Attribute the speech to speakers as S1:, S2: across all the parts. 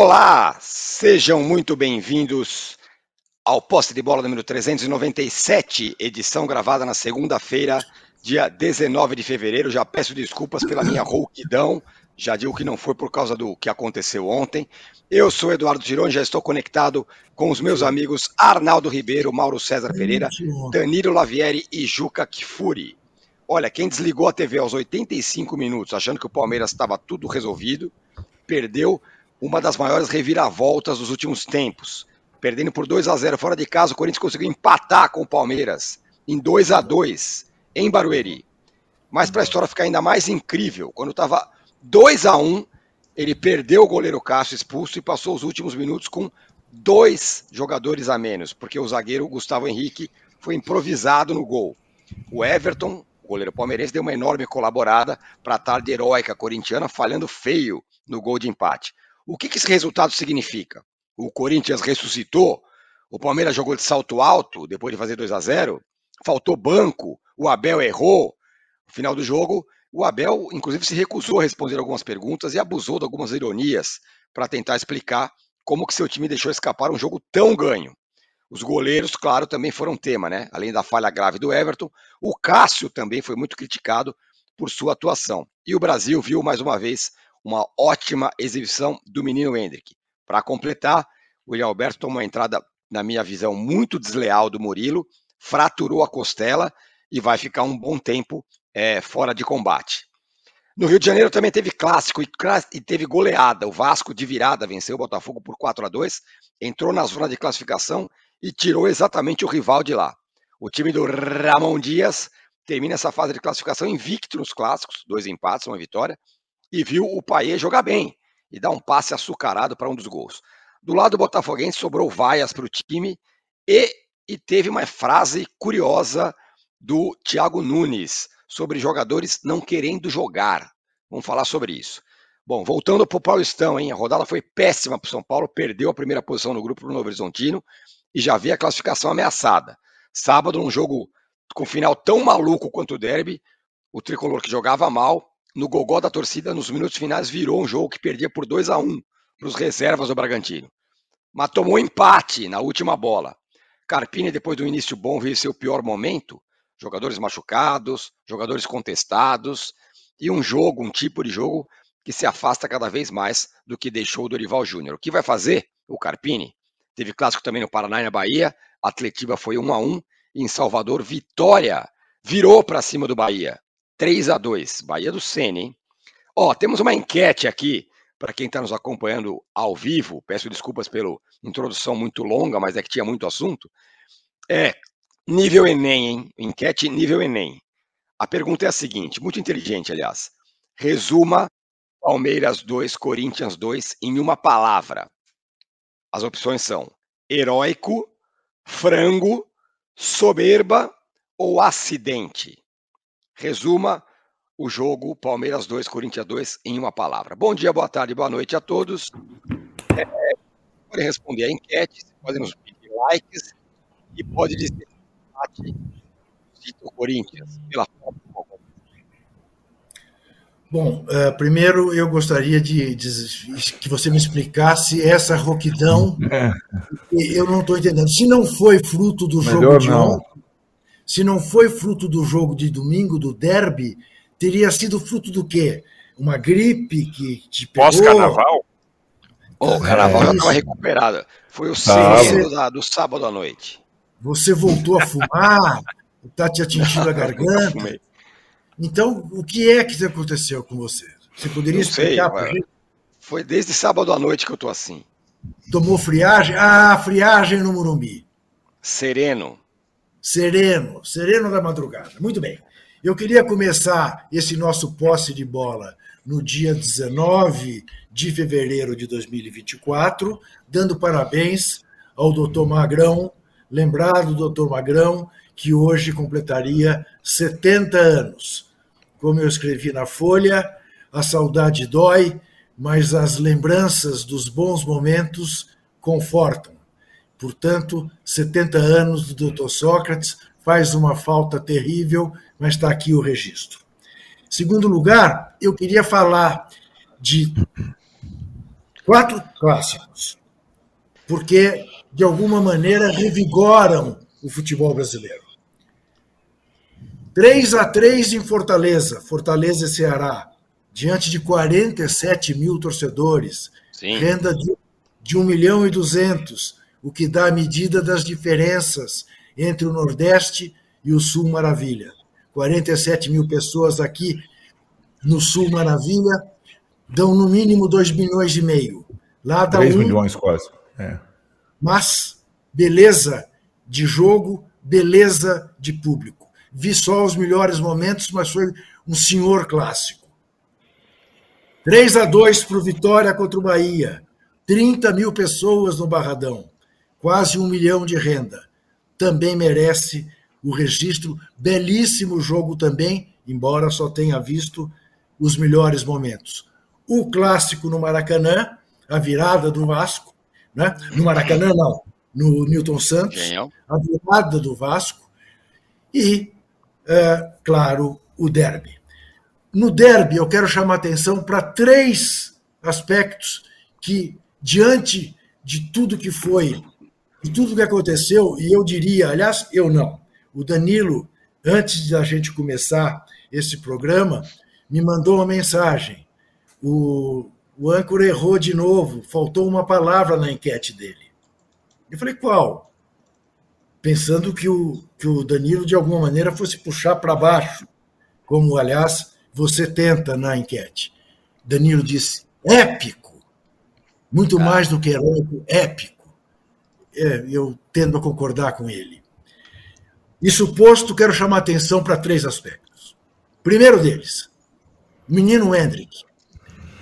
S1: Olá, sejam muito bem-vindos ao Posse de Bola número 397, edição gravada na segunda-feira, dia 19 de fevereiro. Já peço desculpas pela minha rouquidão, já digo que não foi por causa do que aconteceu ontem. Eu sou Eduardo Gironi, já estou conectado com os meus amigos Arnaldo Ribeiro, Mauro César Pereira, Danilo Lavieri e Juca Kifuri. Olha, quem desligou a TV aos 85 minutos, achando que o Palmeiras estava tudo resolvido, perdeu uma das maiores reviravoltas dos últimos tempos. Perdendo por 2 a 0 fora de casa, o Corinthians conseguiu empatar com o Palmeiras em 2 a 2 em Barueri. Mas para a história ficar ainda mais incrível, quando estava 2 a 1 ele perdeu o goleiro Cássio expulso e passou os últimos minutos com dois jogadores a menos, porque o zagueiro Gustavo Henrique foi improvisado no gol. O Everton, o goleiro palmeirense, deu uma enorme colaborada para a tarde heróica corintiana, falhando feio no gol de empate. O que, que esse resultado significa? O Corinthians ressuscitou, o Palmeiras jogou de salto alto depois de fazer 2 a 0 faltou banco, o Abel errou. No final do jogo, o Abel, inclusive, se recusou a responder algumas perguntas e abusou de algumas ironias para tentar explicar como que seu time deixou escapar um jogo tão ganho. Os goleiros, claro, também foram tema, né? Além da falha grave do Everton, o Cássio também foi muito criticado por sua atuação. E o Brasil viu mais uma vez uma ótima exibição do menino Hendrick. Para completar, o Alberto tomou uma entrada, na minha visão, muito desleal do Murilo, fraturou a costela e vai ficar um bom tempo é, fora de combate. No Rio de Janeiro também teve clássico e, e teve goleada. O Vasco de virada venceu o Botafogo por 4 a 2 entrou na zona de classificação e tirou exatamente o rival de lá. O time do Ramon Dias termina essa fase de classificação invicto nos clássicos, dois empates, uma vitória, e viu o Paê jogar bem e dar um passe açucarado para um dos gols. Do lado do Botafoguense sobrou vaias para o time e, e teve uma frase curiosa do Thiago Nunes sobre jogadores não querendo jogar. Vamos falar sobre isso. Bom, voltando para o Paulistão, hein? A rodada foi péssima para o São Paulo, perdeu a primeira posição no grupo do Novo Horizontino e já vê a classificação ameaçada. Sábado, num jogo com final tão maluco quanto o derby, o tricolor que jogava mal no gogó da torcida, nos minutos finais, virou um jogo que perdia por 2 a 1 para os reservas do Bragantino. Mas tomou empate na última bola. Carpini, depois do início bom, veio seu pior momento. Jogadores machucados, jogadores contestados, e um jogo, um tipo de jogo que se afasta cada vez mais do que deixou o Dorival Júnior. O que vai fazer o Carpini? Teve clássico também no Paraná e na Bahia. Atletiba foi 1 a 1 e em Salvador, Vitória virou para cima do Bahia. 3 a 2 Bahia do Sene, hein? Ó, temos uma enquete aqui para quem está nos acompanhando ao vivo. Peço desculpas pela introdução muito longa, mas é que tinha muito assunto. É nível Enem, hein? Enquete nível Enem. A pergunta é a seguinte, muito inteligente, aliás. Resuma Palmeiras 2, Corinthians 2 em uma palavra. As opções são heróico, frango, soberba ou acidente. Resuma o jogo Palmeiras 2, Corinthians 2 em uma palavra. Bom dia, boa tarde, boa noite a todos. É, podem responder a enquete, podem nos pedir likes e pode dizer o Corinthians pela foto.
S2: Bom, uh, primeiro eu gostaria de, de, que você me explicasse essa roquidão. É. Eu não estou entendendo. Se não foi fruto do Melhor jogo de não. ontem, se não foi fruto do jogo de domingo, do derby, teria sido fruto do quê? Uma gripe que te pegou?
S1: Pós-carnaval? O oh, carnaval já estava recuperado. Foi o sábado da, do sábado à noite.
S2: Você voltou a fumar? Está te atingindo a garganta? Então, o que é que aconteceu com você? Você poderia Não explicar para gente?
S1: Foi desde sábado à noite que eu estou assim.
S2: Tomou friagem? Ah, friagem no Morumbi.
S1: Sereno.
S2: Sereno, sereno da madrugada. Muito bem. Eu queria começar esse nosso posse de bola no dia 19 de fevereiro de 2024, dando parabéns ao doutor Magrão, lembrado doutor Magrão, que hoje completaria 70 anos. Como eu escrevi na Folha, a saudade dói, mas as lembranças dos bons momentos confortam. Portanto, 70 anos do Dr. Sócrates faz uma falta terrível, mas está aqui o registro. Segundo lugar, eu queria falar de Quatro clássicos. Porque, de alguma maneira, revigoram o futebol brasileiro. 3 a 3 em Fortaleza, Fortaleza e Ceará, diante de 47 mil torcedores, Sim. renda de, de 1 milhão e 200, o que dá a medida das diferenças entre o Nordeste e o Sul Maravilha. 47 mil pessoas aqui no Sul Maravilha dão no mínimo 2 milhões e meio.
S3: Lá dá 3 um, milhões quase. É.
S2: Mas beleza de jogo, beleza de público. Vi só os melhores momentos, mas foi um senhor clássico. 3 a 2 para o Vitória contra o Bahia. 30 mil pessoas no Barradão. Quase um milhão de renda. Também merece o registro. Belíssimo jogo também, embora só tenha visto os melhores momentos. O clássico no Maracanã, a virada do Vasco, né? no Maracanã não, no Newton Santos, a virada do Vasco e, é, claro, o derby. No derby, eu quero chamar atenção para três aspectos que, diante de tudo que foi, de tudo que aconteceu, e eu diria, aliás, eu não, o Danilo, antes da gente começar esse programa, me mandou uma mensagem. O, o âncora errou de novo, faltou uma palavra na enquete dele. Eu falei, qual? Pensando que o, que o Danilo, de alguma maneira, fosse puxar para baixo, como, aliás, você tenta na enquete. Danilo disse, épico. Muito ah. mais do que heróico, épico. É, eu tendo a concordar com ele. Isso posto, quero chamar atenção para três aspectos. Primeiro deles, o menino Hendrick,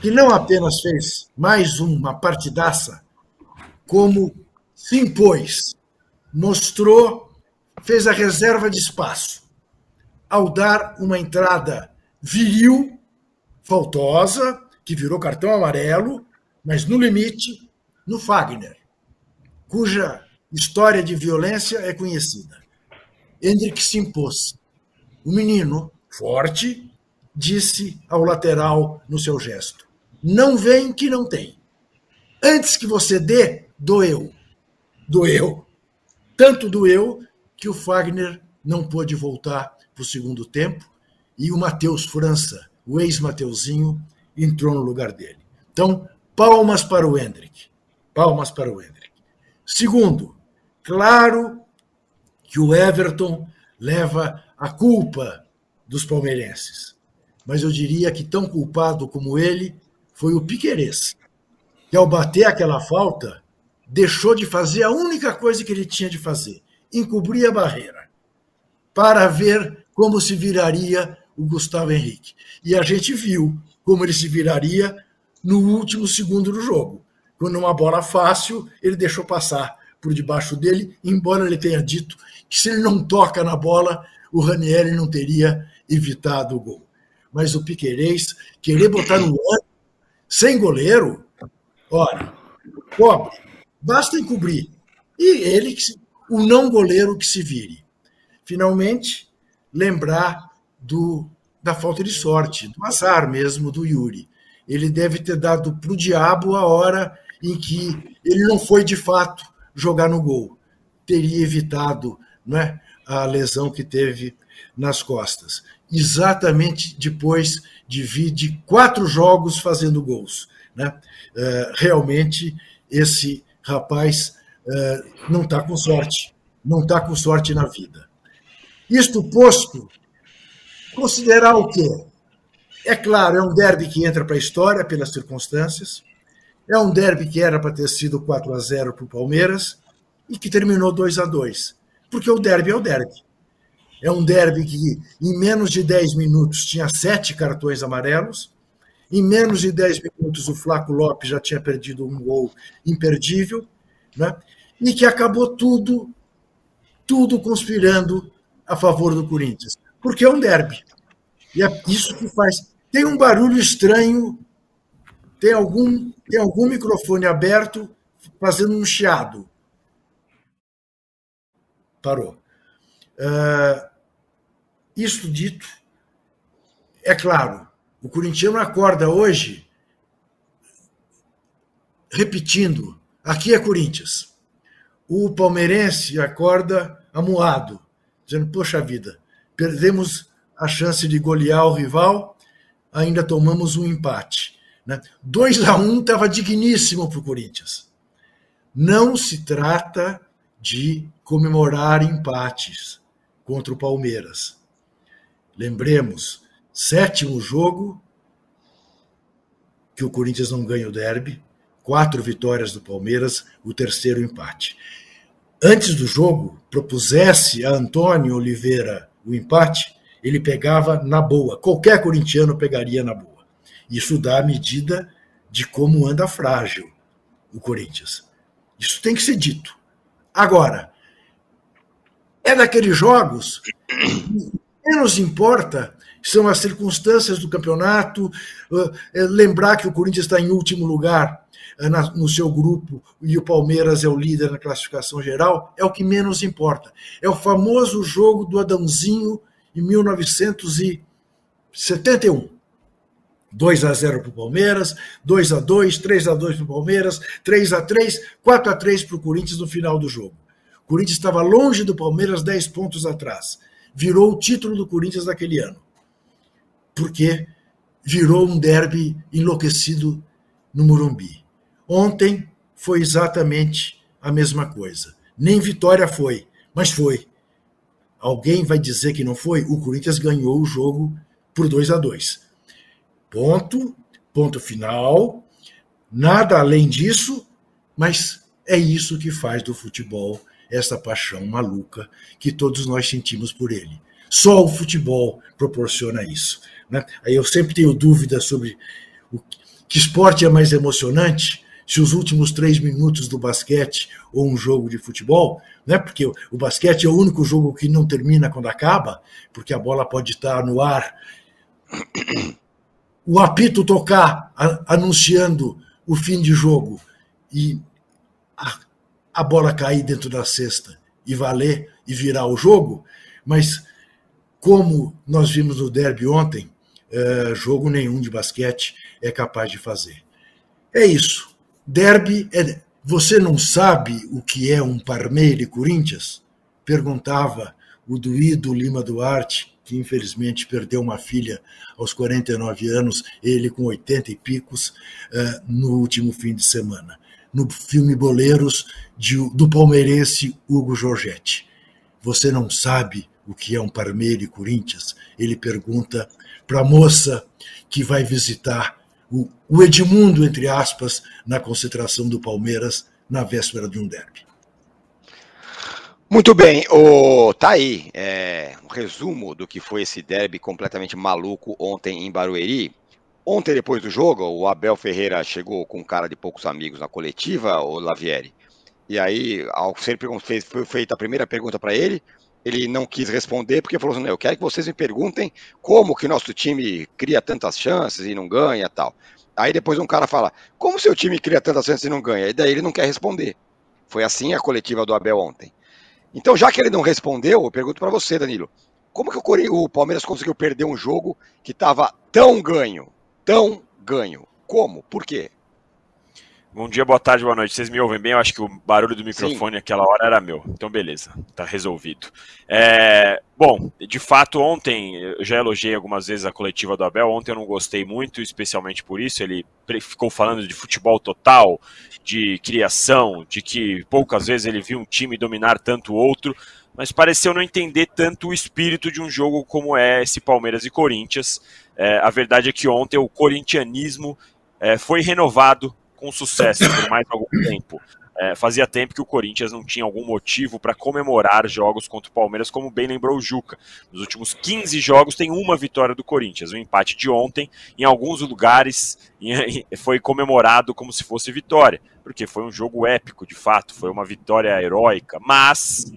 S2: que não apenas fez mais uma partidaça, como se impôs, mostrou, fez a reserva de espaço, ao dar uma entrada viril, faltosa, que virou cartão amarelo, mas no limite, no Fagner, cuja história de violência é conhecida. Hendrick se impôs. O menino, forte, disse ao lateral no seu gesto: Não vem que não tem. Antes que você dê, doeu doeu. Tanto doeu que o Fagner não pôde voltar para o segundo tempo e o Matheus França, o ex-Mateuzinho, entrou no lugar dele. Então, palmas para o Hendrick. Palmas para o Hendrick. Segundo, claro que o Everton leva a culpa dos palmeirenses. Mas eu diria que tão culpado como ele foi o Piquerez, que ao bater aquela falta, deixou de fazer a única coisa que ele tinha de fazer: encobrir a barreira, para ver como se viraria o Gustavo Henrique. E a gente viu como ele se viraria no último segundo do jogo. Quando uma bola fácil, ele deixou passar por debaixo dele, embora ele tenha dito que se ele não toca na bola, o Ranieri não teria evitado o gol. Mas o Piquerez querer botar no ano sem goleiro, olha, pobre, Basta encobrir. E ele, o não goleiro que se vire. Finalmente, lembrar do, da falta de sorte, do azar mesmo do Yuri. Ele deve ter dado para o diabo a hora em que ele não foi de fato jogar no gol. Teria evitado né, a lesão que teve nas costas. Exatamente depois de vir de quatro jogos fazendo gols. Né? Uh, realmente, esse rapaz uh, não está com sorte, não está com sorte na vida. Isto posto, considerar o quê? É claro, é um derby que entra para a história pelas circunstâncias, é um derby que era para ter sido 4 a 0 para o Palmeiras e que terminou 2 a 2 porque o derby é o derby. É um derby que, em menos de 10 minutos, tinha sete cartões amarelos, em menos de 10 minutos, o Flaco Lopes já tinha perdido um gol imperdível, né? e que acabou tudo, tudo conspirando a favor do Corinthians. Porque é um derby. E é isso que faz. Tem um barulho estranho, tem algum, tem algum microfone aberto fazendo um chiado. Parou. Uh, isto dito, é claro, o corintiano acorda hoje repetindo, aqui é Corinthians. O palmeirense acorda amuado, dizendo: Poxa vida, perdemos a chance de golear o rival, ainda tomamos um empate. Né? 2 a 1 um estava digníssimo para o Corinthians. Não se trata de comemorar empates contra o Palmeiras. Lembremos, sétimo jogo que o Corinthians não ganha o derby, quatro vitórias do Palmeiras, o terceiro empate. Antes do jogo, propusesse a Antônio Oliveira o empate, ele pegava na boa. Qualquer corintiano pegaria na boa. Isso dá a medida de como anda frágil o Corinthians. Isso tem que ser dito. Agora, é daqueles jogos que menos importa são as circunstâncias do campeonato, é lembrar que o Corinthians está em último lugar no seu grupo e o Palmeiras é o líder na classificação geral, é o que menos importa. É o famoso jogo do Adãozinho em 1971. 2 a 0 para o Palmeiras, 2 a 2 3 a 2 para o Palmeiras, 3 a 3 4 a 3 para o Corinthians no final do jogo. O Corinthians estava longe do Palmeiras 10 pontos atrás. Virou o título do Corinthians naquele ano. Porque virou um derby enlouquecido no Morumbi. Ontem foi exatamente a mesma coisa. Nem vitória foi, mas foi. Alguém vai dizer que não foi? O Corinthians ganhou o jogo por 2 a 2 Ponto, ponto final. Nada além disso, mas é isso que faz do futebol essa paixão maluca que todos nós sentimos por ele. Só o futebol proporciona isso. Né? Aí eu sempre tenho dúvidas sobre o que esporte é mais emocionante, se os últimos três minutos do basquete ou um jogo de futebol, né? porque o basquete é o único jogo que não termina quando acaba, porque a bola pode estar no ar. O apito tocar anunciando o fim de jogo e a, a bola cair dentro da cesta e valer e virar o jogo, mas como nós vimos no derby ontem, é, jogo nenhum de basquete é capaz de fazer. É isso. Derby é. Você não sabe o que é um Parmeire Corinthians? Perguntava o doído Lima Duarte, que infelizmente perdeu uma filha aos 49 anos, ele com 80 e picos, uh, no último fim de semana, no filme Boleiros do palmeirense Hugo Giorgetti. Você não sabe o que é um Parmeire Corinthians? Ele pergunta para a moça que vai visitar o Edmundo, entre aspas, na concentração do Palmeiras na véspera de um derby.
S1: Muito bem, o, tá aí é, um resumo do que foi esse derby completamente maluco ontem em Barueri. Ontem, depois do jogo, o Abel Ferreira chegou com cara de poucos amigos na coletiva, o Lavieri. E aí, ao ser fez, foi feita a primeira pergunta para ele, ele não quis responder porque falou assim: eu quero que vocês me perguntem como que nosso time cria tantas chances e não ganha tal. Aí depois um cara fala: como seu time cria tantas chances e não ganha? E daí ele não quer responder. Foi assim a coletiva do Abel ontem. Então, já que ele não respondeu, eu pergunto para você, Danilo: como que o Palmeiras conseguiu perder um jogo que estava tão ganho? Tão ganho. Como? Por quê?
S4: Bom dia, boa tarde, boa noite. Vocês me ouvem bem? Eu acho que o barulho do microfone naquela hora era meu. Então, beleza, tá resolvido. É, bom, de fato, ontem eu já elogiei algumas vezes a coletiva do Abel. Ontem eu não gostei muito, especialmente por isso. Ele ficou falando de futebol total, de criação, de que poucas vezes ele viu um time dominar tanto o outro, mas pareceu não entender tanto o espírito de um jogo como é esse Palmeiras e Corinthians. É, a verdade é que ontem o corintianismo é, foi renovado com sucesso por mais algum tempo. É, fazia tempo que o Corinthians não tinha algum motivo para comemorar jogos contra o Palmeiras, como bem lembrou o Juca. Nos últimos 15 jogos tem uma vitória do Corinthians. O empate de ontem, em alguns lugares, foi comemorado como se fosse vitória, porque foi um jogo épico, de fato, foi uma vitória heróica. Mas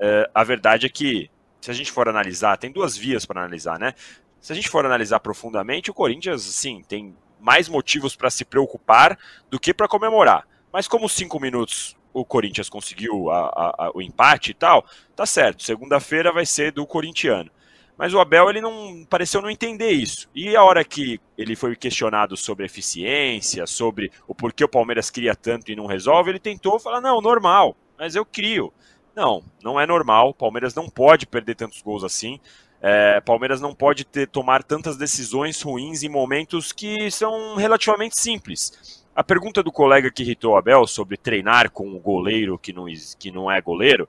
S4: é, a verdade é que, se a gente for analisar, tem duas vias para analisar, né? Se a gente for analisar profundamente, o Corinthians, sim, tem mais motivos para se preocupar do que para comemorar. Mas como cinco minutos o Corinthians conseguiu a, a, a, o empate e tal, tá certo. Segunda-feira vai ser do corintiano. Mas o Abel ele não pareceu não entender isso. E a hora que ele foi questionado sobre eficiência, sobre o porquê o Palmeiras cria tanto e não resolve, ele tentou falar: não, normal, mas eu crio. Não, não é normal. O Palmeiras não pode perder tantos gols assim. É, Palmeiras não pode ter, tomar tantas decisões ruins em momentos que são relativamente simples. A pergunta do colega que irritou o Abel sobre treinar com um goleiro que não, que não é goleiro,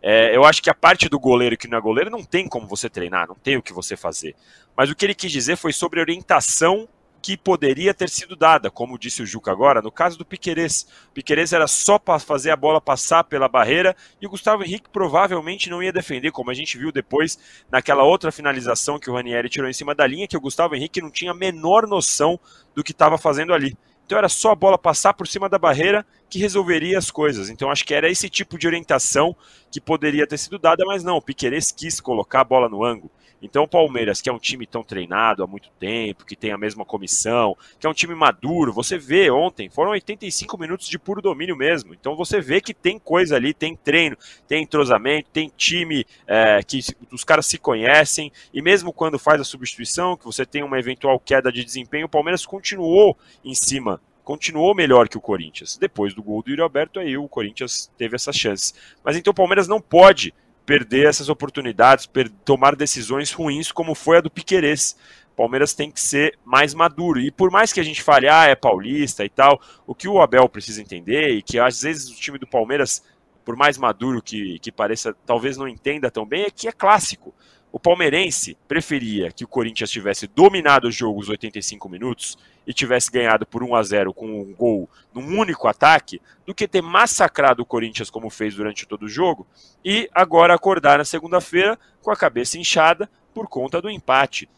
S4: é, eu acho que a parte do goleiro que não é goleiro não tem como você treinar, não tem o que você fazer. Mas o que ele quis dizer foi sobre orientação que poderia ter sido dada, como disse o Juca agora, no caso do Piquerez. Piquerez era só para fazer a bola passar pela barreira e o Gustavo Henrique provavelmente não ia defender, como a gente viu depois naquela outra finalização que o Ranieri tirou em cima da linha, que o Gustavo Henrique não tinha a menor noção do que estava fazendo ali. Então era só a bola passar por cima da barreira que resolveria as coisas. Então acho que era esse tipo de orientação que poderia ter sido dada, mas não, o Piqueires quis colocar a bola no ângulo. Então o Palmeiras, que é um time tão treinado há muito tempo, que tem a mesma comissão, que é um time maduro, você vê ontem, foram 85 minutos de puro domínio mesmo. Então você vê que tem coisa ali, tem treino, tem entrosamento, tem time é, que os caras se conhecem, e mesmo quando faz a substituição, que você tem uma eventual queda de desempenho, o Palmeiras continuou em cima continuou melhor que o Corinthians. Depois do gol do Yuri Alberto, aí o Corinthians teve essas chances. Mas então o Palmeiras não pode perder essas oportunidades, tomar decisões ruins, como foi a do Piquerez. Palmeiras tem que ser mais maduro. E por mais que a gente fale, ah, é paulista e tal, o que o Abel precisa entender, e que às vezes o time do Palmeiras, por mais maduro que, que pareça, talvez não entenda tão bem, é que é clássico. O palmeirense preferia que o Corinthians tivesse dominado os jogos 85 minutos e tivesse ganhado por 1 a 0 com um gol num único ataque, do que ter massacrado o Corinthians como fez durante todo o jogo e agora acordar na segunda-feira com a cabeça inchada por conta do empate.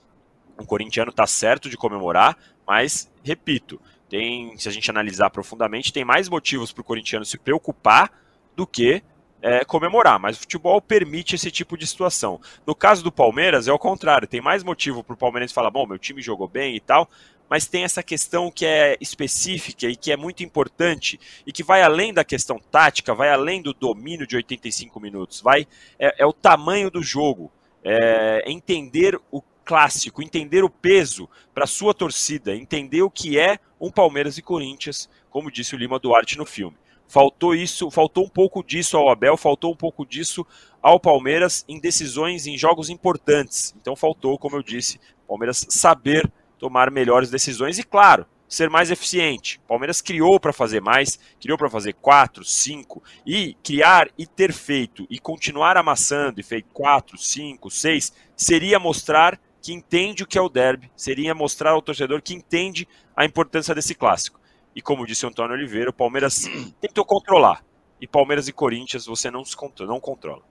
S4: O corintiano está certo de comemorar, mas repito, tem, se a gente analisar profundamente, tem mais motivos para o corintiano se preocupar do que é, comemorar, mas o futebol permite esse tipo de situação. No caso do Palmeiras, é o contrário, tem mais motivo para o Palmeirense falar: bom, meu time jogou bem e tal, mas tem essa questão que é específica e que é muito importante e que vai além da questão tática, vai além do domínio de 85 minutos, vai é, é o tamanho do jogo, é entender o clássico, entender o peso para sua torcida, entender o que é um Palmeiras e Corinthians, como disse o Lima Duarte no filme. Faltou isso, faltou um pouco disso ao Abel, faltou um pouco disso ao Palmeiras em decisões em jogos importantes. Então faltou, como eu disse, Palmeiras saber tomar melhores decisões e, claro, ser mais eficiente. Palmeiras criou para fazer mais, criou para fazer quatro, cinco, e criar e ter feito e continuar amassando e feito quatro, cinco, seis, seria mostrar que entende o que é o derby, seria mostrar ao torcedor que entende a importância desse clássico. E como disse o Antônio Oliveira, o Palmeiras tentou controlar. E Palmeiras e Corinthians você não, se controla, não controla.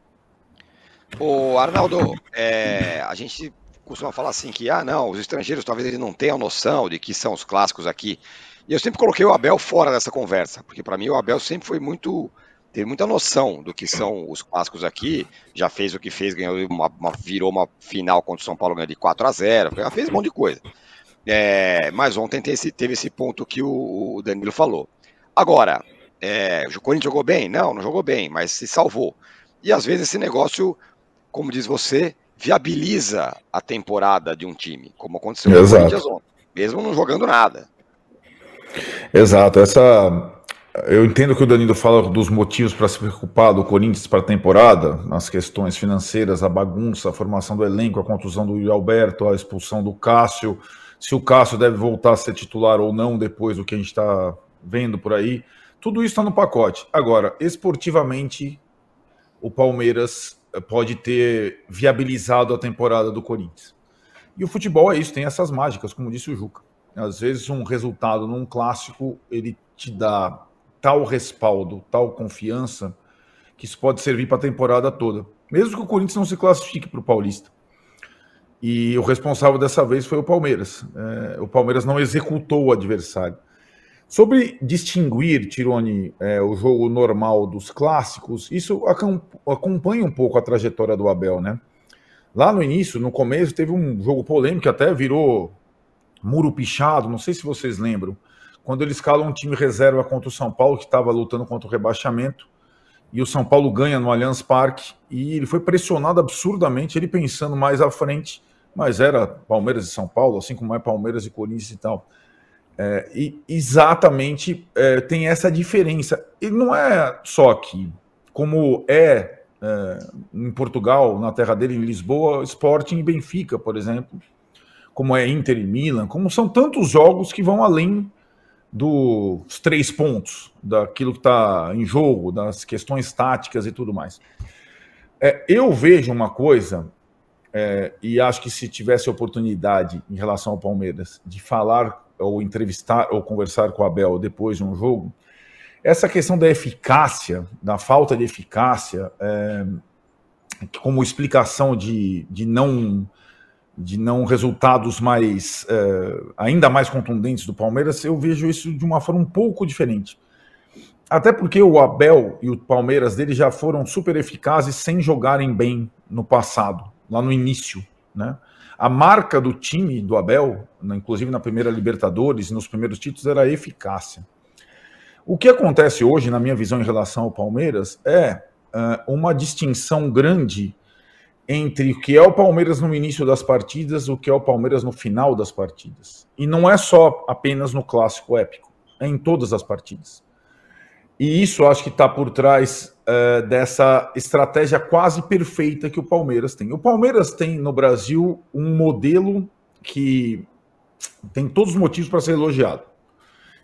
S1: O Arnaldo, é, a gente costuma falar assim que, ah, não, os estrangeiros talvez eles não tenham noção de que são os clássicos aqui. E eu sempre coloquei o Abel fora dessa conversa, porque para mim o Abel sempre foi muito teve muita noção do que são os clássicos aqui, já fez o que fez, ganhou uma, uma virou uma final contra o São Paulo ganhou de 4 a 0, já fez um monte de coisa. É, mas ontem teve esse, teve esse ponto que o, o Danilo falou. Agora, é, o Corinthians jogou bem? Não, não jogou bem, mas se salvou. E às vezes esse negócio, como diz você, viabiliza a temporada de um time, como aconteceu no Corinthians ontem, mesmo não jogando nada.
S3: Exato, essa eu entendo que o Danilo fala dos motivos para se preocupar do Corinthians para a temporada, as questões financeiras, a bagunça, a formação do elenco, a contusão do Alberto, a expulsão do Cássio, se o Cássio deve voltar a ser titular ou não depois do que a gente está vendo por aí. Tudo isso está no pacote. Agora, esportivamente, o Palmeiras pode ter viabilizado a temporada do Corinthians. E o futebol é isso, tem essas mágicas, como disse o Juca. Às vezes um resultado num clássico, ele te dá tal respaldo, tal confiança, que isso pode servir para a temporada toda. Mesmo que o Corinthians não se classifique para o Paulista. E o responsável dessa vez foi o Palmeiras. É, o Palmeiras não executou o adversário. Sobre distinguir, Tirone, é, o jogo normal dos clássicos, isso acompanha um pouco a trajetória do Abel, né? Lá no início, no começo, teve um jogo polêmico até virou muro pichado, não sei se vocês lembram, quando ele escala um time reserva contra o São Paulo, que estava lutando contra o rebaixamento, e o São Paulo ganha no Allianz Parque. E ele foi pressionado absurdamente, ele pensando mais à frente, mas era Palmeiras e São Paulo, assim como é Palmeiras e Corinthians e tal. É, e exatamente é, tem essa diferença. E não é só aqui, como é, é, em Portugal, na terra dele, em Lisboa, Sporting e Benfica, por exemplo, como é Inter e Milan, como são tantos jogos que vão além dos três pontos, daquilo que está em jogo, das questões táticas e tudo mais. É, eu vejo uma coisa, é, e acho que se tivesse oportunidade em relação ao Palmeiras de falar ou entrevistar ou conversar com o Abel depois de um jogo, essa questão da eficácia, da falta de eficácia, é, como explicação de, de não de não resultados mais é, ainda mais contundentes do Palmeiras, eu vejo isso de uma forma um pouco diferente. Até porque o Abel e o Palmeiras dele já foram super eficazes sem jogarem bem no passado, lá no início, né? A marca do time do Abel, inclusive na primeira Libertadores, nos primeiros títulos, era a eficácia. O que acontece hoje, na minha visão, em relação ao Palmeiras, é uh, uma distinção grande entre o que é o Palmeiras no início das partidas o que é o Palmeiras no final das partidas. E não é só apenas no clássico épico, é em todas as partidas. E isso acho que está por trás uh, dessa estratégia quase perfeita que o Palmeiras tem. O Palmeiras tem no Brasil um modelo que tem todos os motivos para ser elogiado.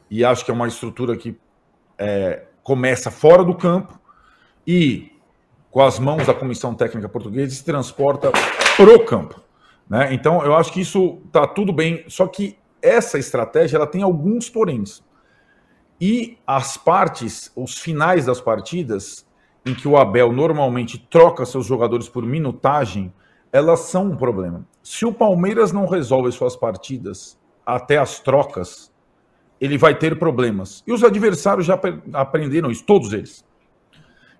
S3: E acho que é uma estrutura que é, começa fora do campo e, com as mãos da comissão técnica portuguesa, se transporta para o campo. Né? Então, eu acho que isso está tudo bem, só que essa estratégia ela tem alguns poréns. E as partes, os finais das partidas, em que o Abel normalmente troca seus jogadores por minutagem, elas são um problema. Se o Palmeiras não resolve suas partidas até as trocas, ele vai ter problemas. E os adversários já aprenderam isso, todos eles.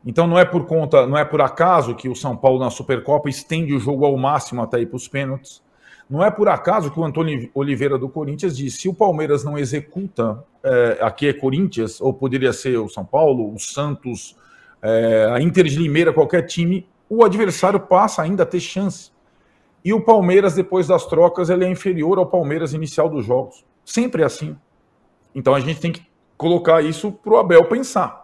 S3: Então não é por conta, não é por acaso que o São Paulo na Supercopa estende o jogo ao máximo até ir para os pênaltis. Não é por acaso que o Antônio Oliveira do Corinthians disse: se o Palmeiras não executa, é, aqui é Corinthians, ou poderia ser o São Paulo, o Santos, é, a Inter de Limeira, qualquer time, o adversário passa ainda a ter chance. E o Palmeiras, depois das trocas, ele é inferior ao Palmeiras inicial dos jogos. Sempre é assim. Então a gente tem que colocar isso para o Abel pensar.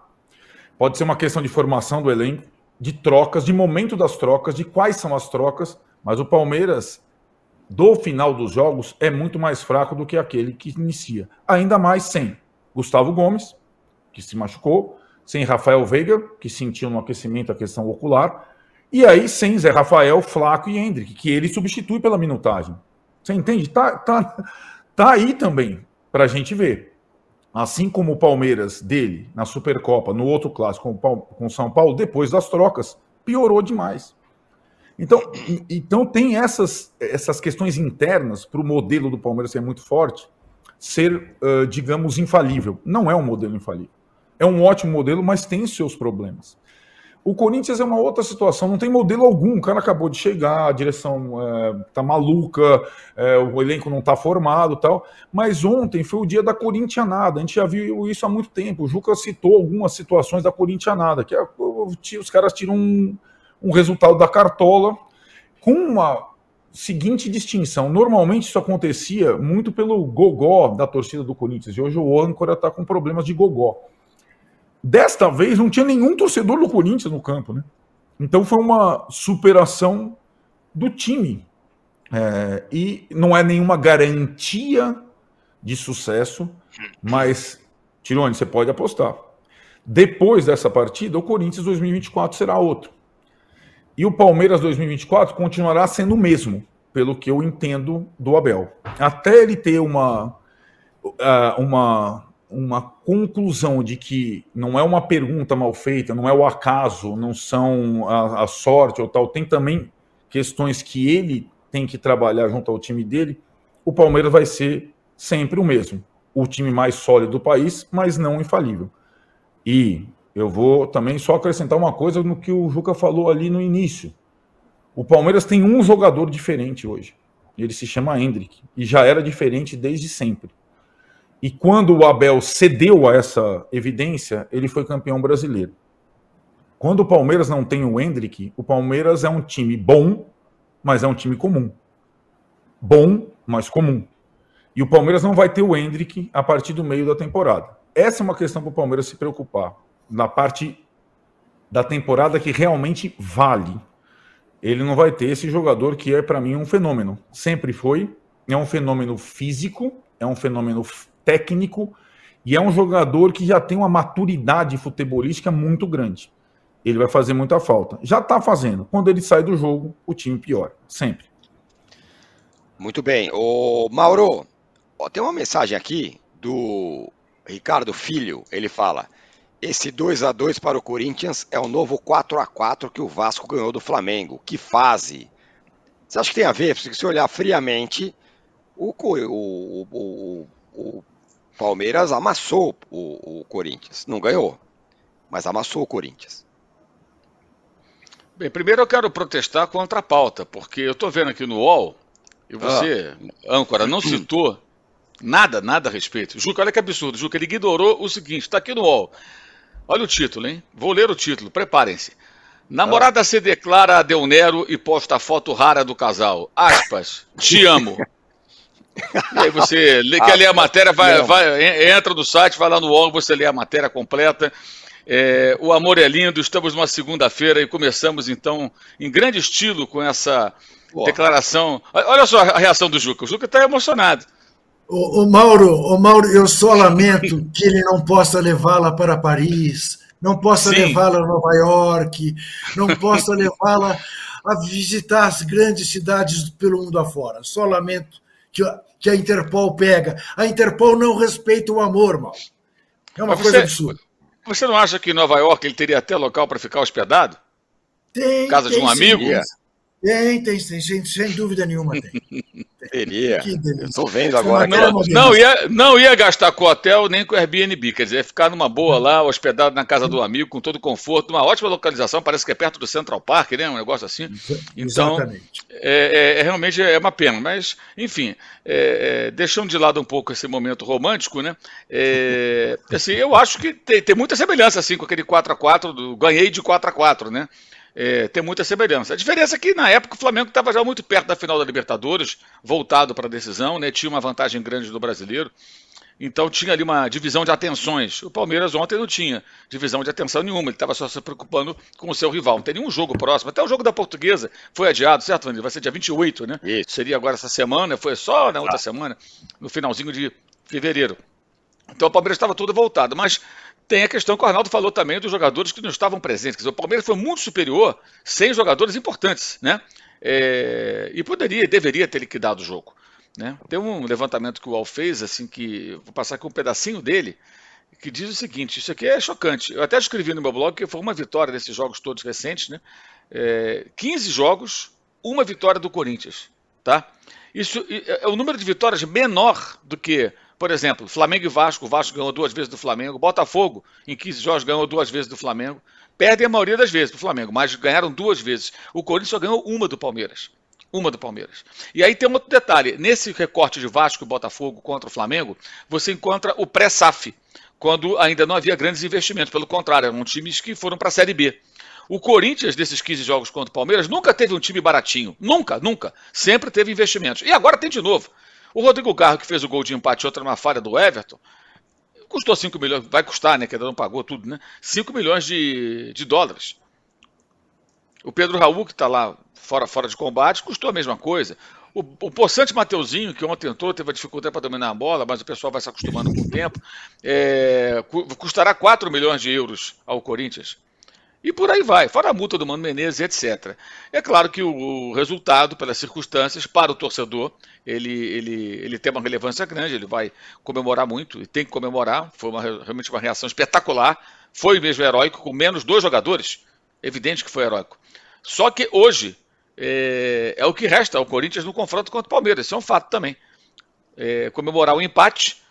S3: Pode ser uma questão de formação do elenco, de trocas, de momento das trocas, de quais são as trocas, mas o Palmeiras do final dos jogos é muito mais fraco do que aquele que inicia. Ainda mais sem Gustavo Gomes, que se machucou, sem Rafael Veiga, que sentiu no aquecimento a questão ocular, e aí sem Zé Rafael, Flaco e Hendrick, que ele substitui pela minutagem. Você entende? Tá, tá, tá aí também para a gente ver. Assim como o Palmeiras dele na Supercopa, no outro clássico com o São Paulo, depois das trocas, piorou demais. Então, então tem essas, essas questões internas para o modelo do Palmeiras ser muito forte, ser, uh, digamos, infalível. Não é um modelo infalível. É um ótimo modelo, mas tem seus problemas. O Corinthians é uma outra situação, não tem modelo algum. O cara acabou de chegar, a direção é, tá maluca, é, o elenco não tá formado tal. Mas ontem foi o dia da corintianada. A gente já viu isso há muito tempo. O Juca citou algumas situações da corintianada, que é, os caras tiram um, um resultado da cartola com uma seguinte distinção. Normalmente isso acontecia muito pelo gogó da torcida do Corinthians, e hoje o âncora está com problemas de gogó. Desta vez não tinha nenhum torcedor do Corinthians no campo, né? Então foi uma superação do time. É, e não é nenhuma garantia de sucesso, mas, Tirone, você pode apostar. Depois dessa partida, o Corinthians 2024 será outro. E o Palmeiras 2024 continuará sendo o mesmo, pelo que eu entendo do Abel. Até ele ter uma, uma, uma conclusão de que não é uma pergunta mal feita, não é o acaso, não são a, a sorte ou tal, tem também questões que ele tem que trabalhar junto ao time dele, o Palmeiras vai ser sempre o mesmo. O time mais sólido do país, mas não infalível. E eu vou também só acrescentar uma coisa no que o Juca falou ali no início. O Palmeiras tem um jogador diferente hoje. Ele se chama Hendrick. E já era diferente desde sempre. E quando o Abel cedeu a essa evidência, ele foi campeão brasileiro. Quando o Palmeiras não tem o Hendrick, o Palmeiras é um time bom, mas é um time comum. Bom, mas comum. E o Palmeiras não vai ter o Hendrick a partir do meio da temporada. Essa é uma questão para o Palmeiras se preocupar. Na parte da temporada que realmente vale. Ele não vai ter esse jogador que é, para mim, um fenômeno. Sempre foi. É um fenômeno físico, é um fenômeno técnico e é um jogador que já tem uma maturidade futebolística muito grande. Ele vai fazer muita falta. Já está fazendo. Quando ele sai do jogo, o time piora. Sempre.
S1: Muito bem. O Mauro, ó, tem uma mensagem aqui do Ricardo Filho. Ele fala: esse 2 a 2 para o Corinthians é o novo 4 a 4 que o Vasco ganhou do Flamengo. Que fase! Você acha que tem a ver? Se você olhar friamente, o, o, o, o Palmeiras amassou o, o Corinthians. Não ganhou, mas amassou o Corinthians.
S5: Bem, primeiro eu quero protestar contra a pauta, porque eu estou vendo aqui no UOL, e você, ah. âncora, não citou nada, nada a respeito. Juca, olha que absurdo. Juca, ele ignorou o seguinte, está aqui no UOL. Olha o título, hein? Vou ler o título, preparem-se. Namorada ah. se declara a Deonero e posta a foto rara do casal. Aspas, te amo. E aí você lê, quer ler a matéria, vai, vai, entra no site, vai lá no UOL, você lê a matéria completa. É, o amor é lindo, estamos numa segunda-feira e começamos então em grande estilo com essa declaração. Olha só a reação do Juca, o Juca está emocionado.
S2: O, o, Mauro, o Mauro, eu só lamento que ele não possa levá-la para Paris, não possa levá-la a Nova York, não possa levá-la a visitar as grandes cidades pelo mundo afora. Só lamento que que a Interpol pega. A Interpol não respeita o amor, mal. É uma Mas coisa
S5: você,
S2: absurda.
S5: Você não acha que em Nova York ele teria até local para ficar hospedado?
S2: Tem.
S5: Casa
S2: tem,
S5: de um amigo?
S2: Sim, tem, tem, tem, sem, sem dúvida nenhuma tem.
S1: Teria. Estou vendo agora.
S5: Não, não, ia, não ia gastar com hotel nem com Airbnb, quer dizer, ficar numa boa lá, hospedado na casa do amigo, com todo conforto, uma ótima localização, parece que é perto do Central Park, né? Um negócio assim. Então, é, é, é, realmente é uma pena, mas, enfim, é, é, deixando de lado um pouco esse momento romântico, né? É, assim, eu acho que tem, tem muita semelhança assim com aquele 4 a 4 do ganhei de 4 a 4 né? É, tem muita semelhança. A diferença é que na época o Flamengo estava já muito perto da final da Libertadores, voltado para a decisão, né, tinha uma vantagem grande do brasileiro. Então tinha ali uma divisão de atenções. O Palmeiras ontem não tinha divisão de atenção nenhuma, ele estava só se preocupando com o seu rival. Não tem nenhum jogo próximo. Até o jogo da Portuguesa foi adiado, certo, Vandir? Vai ser dia 28, né? Isso. Seria agora essa semana, foi só na outra ah. semana, no finalzinho de fevereiro. Então o Palmeiras estava todo voltado. Mas tem a questão que o Arnaldo falou também dos jogadores que não estavam presentes. Dizer, o Palmeiras foi muito superior sem jogadores importantes, né? É, e poderia, deveria ter liquidado o jogo. Né? Tem um levantamento que o Al fez, assim, que vou passar aqui um pedacinho dele, que diz o seguinte: isso aqui é chocante. Eu até escrevi no meu blog que foi uma vitória desses jogos todos recentes, né? É, 15 jogos, uma vitória do Corinthians, tá? Isso é, é o número de vitórias menor do que por exemplo, Flamengo e Vasco, o Vasco ganhou duas vezes do Flamengo, Botafogo, em 15 jogos, ganhou duas vezes do Flamengo. Perdem a maioria das vezes do Flamengo, mas ganharam duas vezes. O Corinthians só ganhou uma do Palmeiras. Uma do Palmeiras. E aí tem um outro detalhe: nesse recorte de Vasco e Botafogo contra o Flamengo, você encontra o pré-SAF, quando ainda não havia grandes investimentos. Pelo contrário, eram times que foram para a Série B. O Corinthians, desses 15 jogos contra o Palmeiras, nunca teve um time baratinho. Nunca, nunca. Sempre teve investimentos. E agora tem de novo. O Rodrigo Garro, que fez o gol de empate, outra numa falha do Everton, custou 5 milhões, vai custar, né? Que ainda não pagou tudo, né? 5 milhões de, de dólares. O Pedro Raul, que está lá fora, fora de combate, custou a mesma coisa. O, o Poçante Mateuzinho, que ontem entrou, teve dificuldade para dominar a bola, mas o pessoal vai se acostumando com o tempo, é, custará 4 milhões de euros ao Corinthians. E por aí vai, fora a multa do Mano Menezes, etc. É claro que o resultado, pelas circunstâncias, para o torcedor, ele, ele, ele tem uma relevância grande, ele vai comemorar muito, e tem que comemorar, foi uma, realmente uma reação espetacular, foi mesmo heróico, com menos dois jogadores, evidente que foi heróico. Só que hoje é, é o que resta ao Corinthians no confronto contra o Palmeiras, isso é um fato também. É, comemorar o empate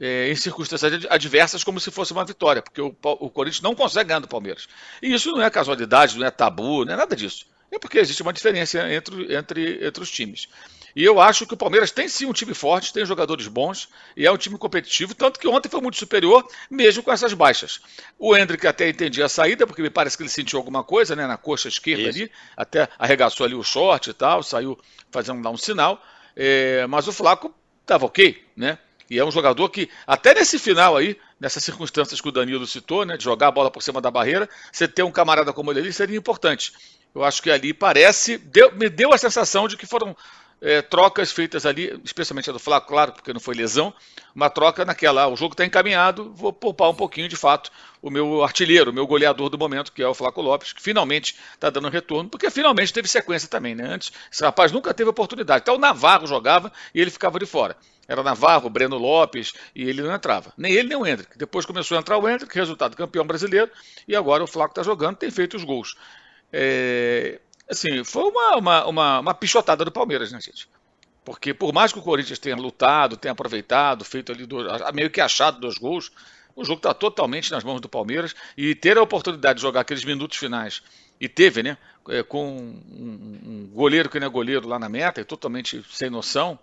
S5: é, em circunstâncias adversas como se fosse uma vitória, porque o, o, Corinthians não consegue ganhar do Palmeiras. E isso não é casualidade, não é tabu, não é nada disso. É porque existe uma diferença entre, entre, entre os times. E eu acho que o Palmeiras tem sim um time forte, tem jogadores bons e é um time competitivo, tanto que ontem foi muito superior, mesmo com essas baixas. O Hendrick até entendia a saída, porque me parece que ele sentiu alguma coisa né, na coxa esquerda Isso. ali, até arregaçou ali o short e tal, saiu fazendo dar um sinal. É, mas o Flaco estava ok, né? E é um jogador que, até nesse final aí, nessas circunstâncias que o Danilo citou, né, de jogar a bola por cima da barreira, você ter um camarada como ele ali seria importante. Eu acho que ali parece, deu, me deu a sensação de que foram é, trocas feitas ali, especialmente a do Flávio, claro, porque não foi lesão, uma troca naquela, ah, o jogo está encaminhado, vou poupar um pouquinho de fato o meu artilheiro, o meu goleador do momento, que é o Flaco Lopes, que finalmente está dando retorno, porque finalmente teve sequência também, né? Antes, esse rapaz nunca teve oportunidade. Até o Navarro jogava e ele ficava de fora. Era Navarro, Breno Lopes, e ele não entrava. Nem ele, nem o Hendrick. Depois começou a entrar o Hendrick, resultado campeão brasileiro, e agora o Flaco está jogando, tem feito os gols. É, assim, foi uma, uma, uma, uma pichotada do Palmeiras, né, gente? Porque por mais que o Corinthians tenha lutado, tenha aproveitado, feito ali meio que achado dois gols, o jogo está totalmente nas mãos do Palmeiras e ter a oportunidade de jogar aqueles minutos finais e teve, né? É, com um, um, goleiro que não é goleiro lá na meta e totalmente sem noção,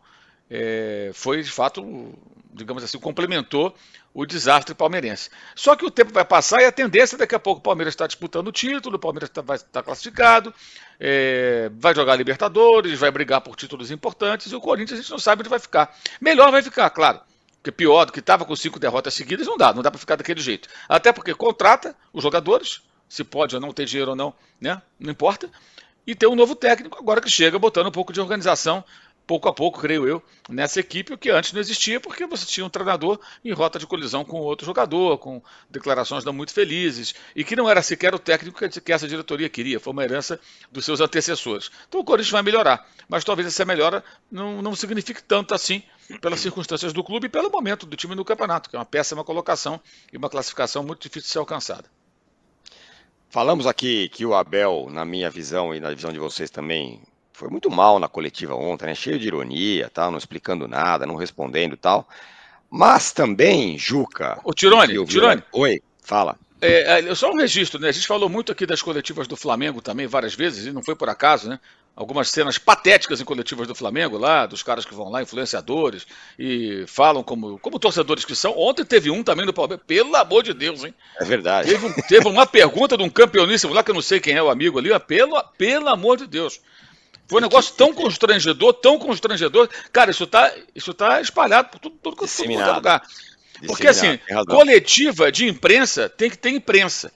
S5: é, foi de fato, digamos assim, complementou o desastre palmeirense. Só que o tempo vai passar e a tendência daqui a pouco o Palmeiras está disputando o título, o Palmeiras tá, vai estar tá classificado, é, vai jogar Libertadores, vai brigar por títulos importantes e o Corinthians a gente não sabe onde vai ficar. Melhor vai ficar, claro. Porque pior do que estava com cinco derrotas seguidas, não dá, não dá para ficar daquele jeito. Até porque contrata os jogadores, se pode ou não ter dinheiro ou não, né? Não importa. E tem um novo técnico agora que chega botando um pouco de organização pouco a pouco, creio eu, nessa equipe, o que antes não existia, porque você tinha um treinador em rota de colisão com outro jogador, com declarações não muito felizes, e que não era sequer o técnico que essa diretoria queria, foi uma herança dos seus antecessores. Então o Corinthians vai melhorar, mas talvez essa melhora não, não signifique tanto assim pelas circunstâncias do clube e pelo momento do time no campeonato, que é uma péssima colocação e uma classificação muito difícil de ser alcançada.
S1: Falamos aqui que o Abel, na minha visão e na visão de vocês também, foi muito mal na coletiva ontem, né? Cheio de ironia, tal, não explicando nada, não respondendo tal. Mas também, Juca.
S5: O Tirone, Tirone.
S1: Oi, fala.
S5: É, é, só um registro, né? A gente falou muito aqui das coletivas do Flamengo também várias vezes, e não foi por acaso, né? Algumas cenas patéticas em coletivas do Flamengo lá, dos caras que vão lá, influenciadores, e falam como, como torcedores que são. Ontem teve um também do Palmeiras, pelo amor de Deus, hein?
S1: É verdade.
S5: Teve, teve uma pergunta de um campeoníssimo lá, que eu não sei quem é o amigo ali, mas pelo, pelo amor de Deus. Foi um negócio tão constrangedor, tão constrangedor. Cara, isso está isso tá espalhado por tudo, tudo, tudo quanto é lugar. Porque, assim, coletiva de imprensa tem que ter imprensa.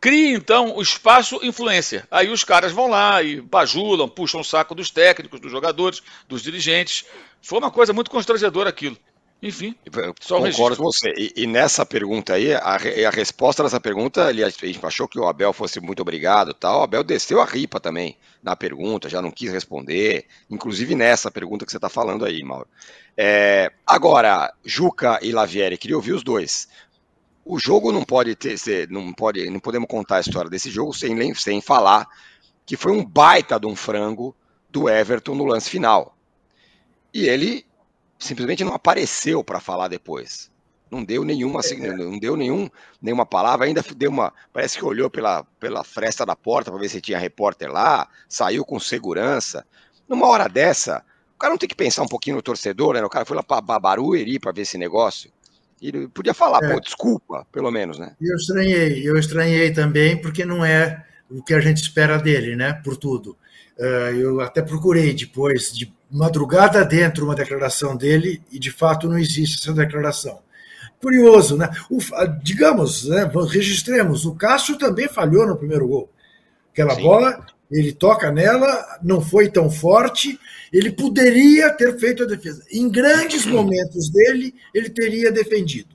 S5: Cria, então, o espaço influência. Aí os caras vão lá e bajulam, puxam o saco dos técnicos, dos jogadores, dos dirigentes. Foi uma coisa muito constrangedora aquilo. Enfim,
S1: só concordo com você. E, e, nessa pergunta aí, a, a resposta dessa pergunta, ele, a gente achou que o Abel fosse muito obrigado tal. O Abel desceu a ripa também na pergunta, já não quis responder, inclusive nessa pergunta que você está falando aí, Mauro. É, agora, Juca e Lavieri, queria ouvir os dois. O jogo não pode ter, ser, não pode, não podemos contar a história desse jogo sem, sem falar que foi um baita de um frango do Everton no lance final. E ele simplesmente não apareceu para falar depois. Não deu nenhuma, é. não deu nenhum, nenhuma palavra, ainda deu uma, parece que olhou pela, pela fresta da porta para ver se tinha repórter lá, saiu com segurança. Numa hora dessa, o cara não tem que pensar um pouquinho no torcedor, né? O cara foi lá para Barueri para ver esse negócio. E podia falar, é. pô, desculpa, pelo menos, né?
S2: Eu estranhei, eu estranhei também, porque não é o que a gente espera dele, né? Por tudo. Uh, eu até procurei depois de madrugada dentro uma declaração dele e de fato não existe essa declaração. Curioso, né? O, digamos, né, registremos, o Cássio também falhou no primeiro gol. Aquela Sim. bola, ele toca nela, não foi tão forte, ele poderia ter feito a defesa. Em grandes momentos dele, ele teria defendido.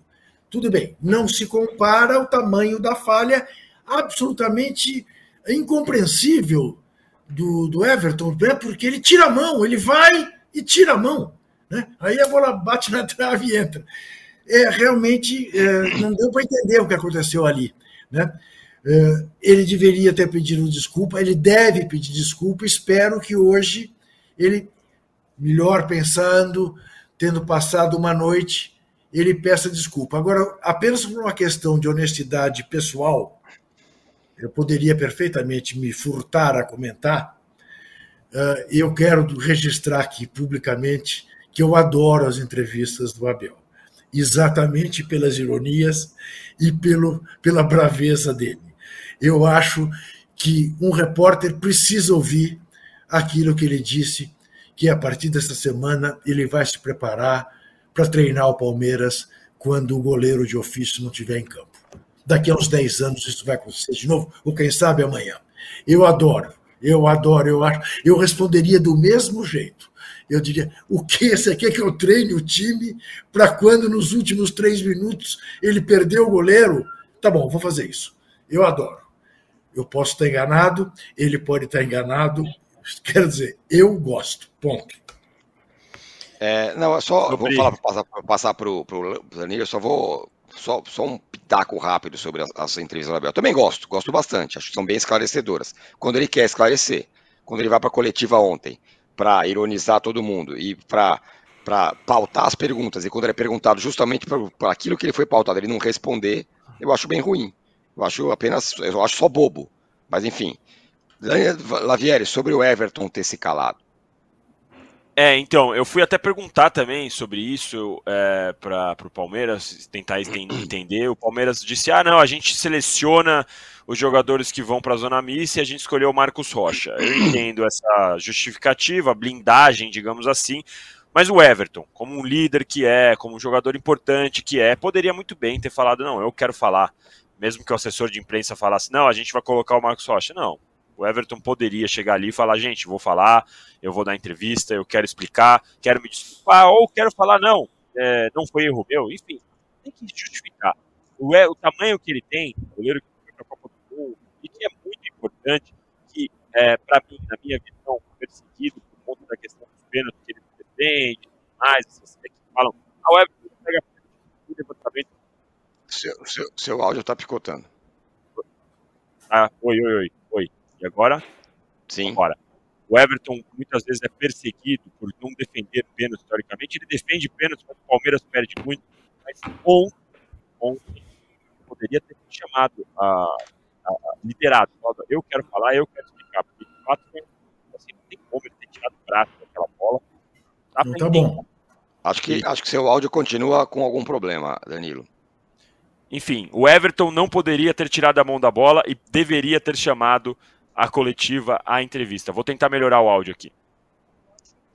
S2: Tudo bem, não se compara ao tamanho da falha absolutamente incompreensível do, do Everton, né? porque ele tira a mão, ele vai e tira a mão. Né? Aí a bola bate na trave e entra. É, realmente é, não deu para entender o que aconteceu ali. Né? É, ele deveria ter pedido desculpa, ele deve pedir desculpa. Espero que hoje ele, melhor pensando, tendo passado uma noite, ele peça desculpa. Agora, apenas por uma questão de honestidade pessoal, eu poderia perfeitamente me furtar a comentar, uh, eu quero registrar aqui publicamente que eu adoro as entrevistas do Abel, exatamente pelas ironias e pelo, pela braveza dele. Eu acho que um repórter precisa ouvir aquilo que ele disse, que a partir dessa semana ele vai se preparar para treinar o Palmeiras quando o goleiro de ofício não estiver em campo. Daqui a uns 10 anos isso vai acontecer de novo, ou quem sabe amanhã. Eu adoro, eu adoro, eu acho. Eu responderia do mesmo jeito. Eu diria: o que você quer que eu treine o time para quando nos últimos três minutos ele perdeu o goleiro? Tá bom, vou fazer isso. Eu adoro. Eu posso estar enganado, ele pode estar enganado. Quero dizer, eu gosto. Ponto.
S1: É, não, é só vou falar passar, passar para o Danilo, eu só vou só, só um pitaco rápido sobre as, as entrevistas do Abel. Também gosto, gosto bastante, acho que são bem esclarecedoras. Quando ele quer esclarecer, quando ele vai para a coletiva ontem, para ironizar todo mundo e para para pautar as perguntas, e quando ele é perguntado justamente por aquilo que ele foi pautado, ele não responder, eu acho bem ruim. Eu acho apenas, eu acho só bobo. Mas enfim. Lavieri, sobre o Everton ter se calado.
S4: É, então, eu fui até perguntar também sobre isso é, para o Palmeiras, tentar entender. O Palmeiras disse: ah, não, a gente seleciona os jogadores que vão para a zona mista e a gente escolheu o Marcos Rocha. Eu entendo essa justificativa, blindagem, digamos assim, mas o Everton, como um líder que é, como um jogador importante que é, poderia muito bem ter falado: não, eu quero falar. Mesmo que o assessor de imprensa falasse: não, a gente vai colocar o Marcos Rocha. Não, o Everton poderia chegar ali e falar, gente, vou falar, eu vou dar entrevista, eu quero explicar, quero me desculpar, ou quero falar, não, é, não foi erro meu, enfim, tem que justificar. O, o tamanho que ele tem, o goleiro que foi para a Copa do Mundo, e que é muito importante, que, é, para mim, na minha visão, perseguido por conta da questão dos pênaltis que ele defende, mais, essas que falam, ah, o Everton pega o levantamento.
S1: Seu, seu, seu áudio está picotando.
S4: Ah, oi, oi, oi. E agora?
S1: Sim.
S4: Agora. O Everton muitas vezes é perseguido por não defender pênalti, historicamente. Ele defende pênalti, mas o Palmeiras perde muito. Mas ontem, ontem poderia ter chamado a, a, a liderado. Eu quero falar, eu quero explicar. Porque de fato assim, não tem como ele ter tirado o braço daquela bola.
S2: Tá, tá bom.
S1: Acho que, acho que seu áudio continua com algum problema, Danilo.
S4: Enfim, o Everton não poderia ter tirado a mão da bola e deveria ter chamado a coletiva, a entrevista. Vou tentar melhorar o áudio aqui.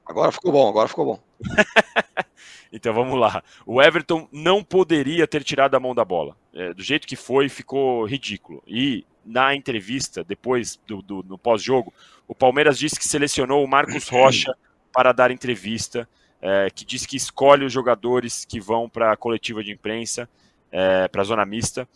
S1: Agora ficou bom, agora ficou bom.
S4: então vamos lá. O Everton não poderia ter tirado a mão da bola. É, do jeito que foi, ficou ridículo. E na entrevista, depois do, do no pós-jogo, o Palmeiras disse que selecionou o Marcos Rocha para dar entrevista, é, que diz que escolhe os jogadores que vão para a coletiva de imprensa, é, para a zona mista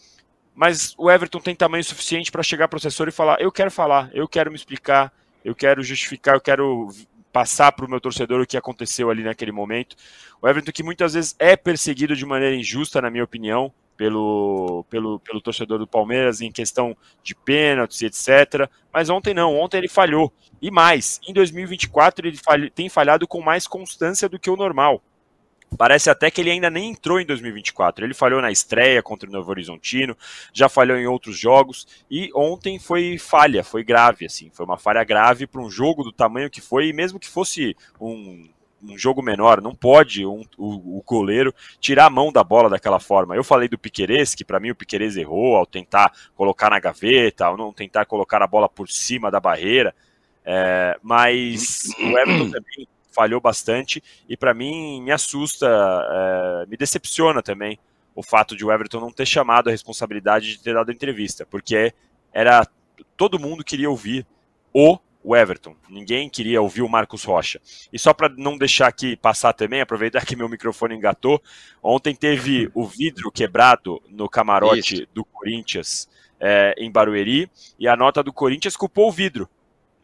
S4: mas o Everton tem tamanho suficiente para chegar para o assessor e falar: eu quero falar, eu quero me explicar, eu quero justificar, eu quero passar para o meu torcedor o que aconteceu ali naquele momento. O Everton que muitas vezes é perseguido de maneira injusta, na minha opinião, pelo, pelo, pelo torcedor do Palmeiras em questão de pênaltis, etc. Mas ontem não, ontem ele falhou. E mais, em 2024 ele tem falhado com mais constância do que o normal. Parece até que ele ainda nem entrou em 2024. Ele falhou na estreia contra o Novo Horizontino, já falhou em outros jogos e ontem foi falha, foi grave, assim, foi uma falha grave para um jogo do tamanho que foi, e mesmo que fosse um, um jogo menor, não pode um, o, o, goleiro tirar a mão da bola daquela forma. Eu falei do Piquerez, que para mim o Piquerez errou ao tentar colocar na gaveta, ao não tentar colocar a bola por cima da barreira, é, mas o Everton também falhou bastante e para mim me assusta, é, me decepciona também o fato de o Everton não ter chamado a responsabilidade de ter dado entrevista, porque era todo mundo queria ouvir o o Everton. Ninguém queria ouvir o Marcos Rocha. E só para não deixar aqui passar também, aproveitar que meu microfone engatou, ontem teve o vidro quebrado no camarote Isso. do Corinthians é, em Barueri e a nota do Corinthians culpou o vidro.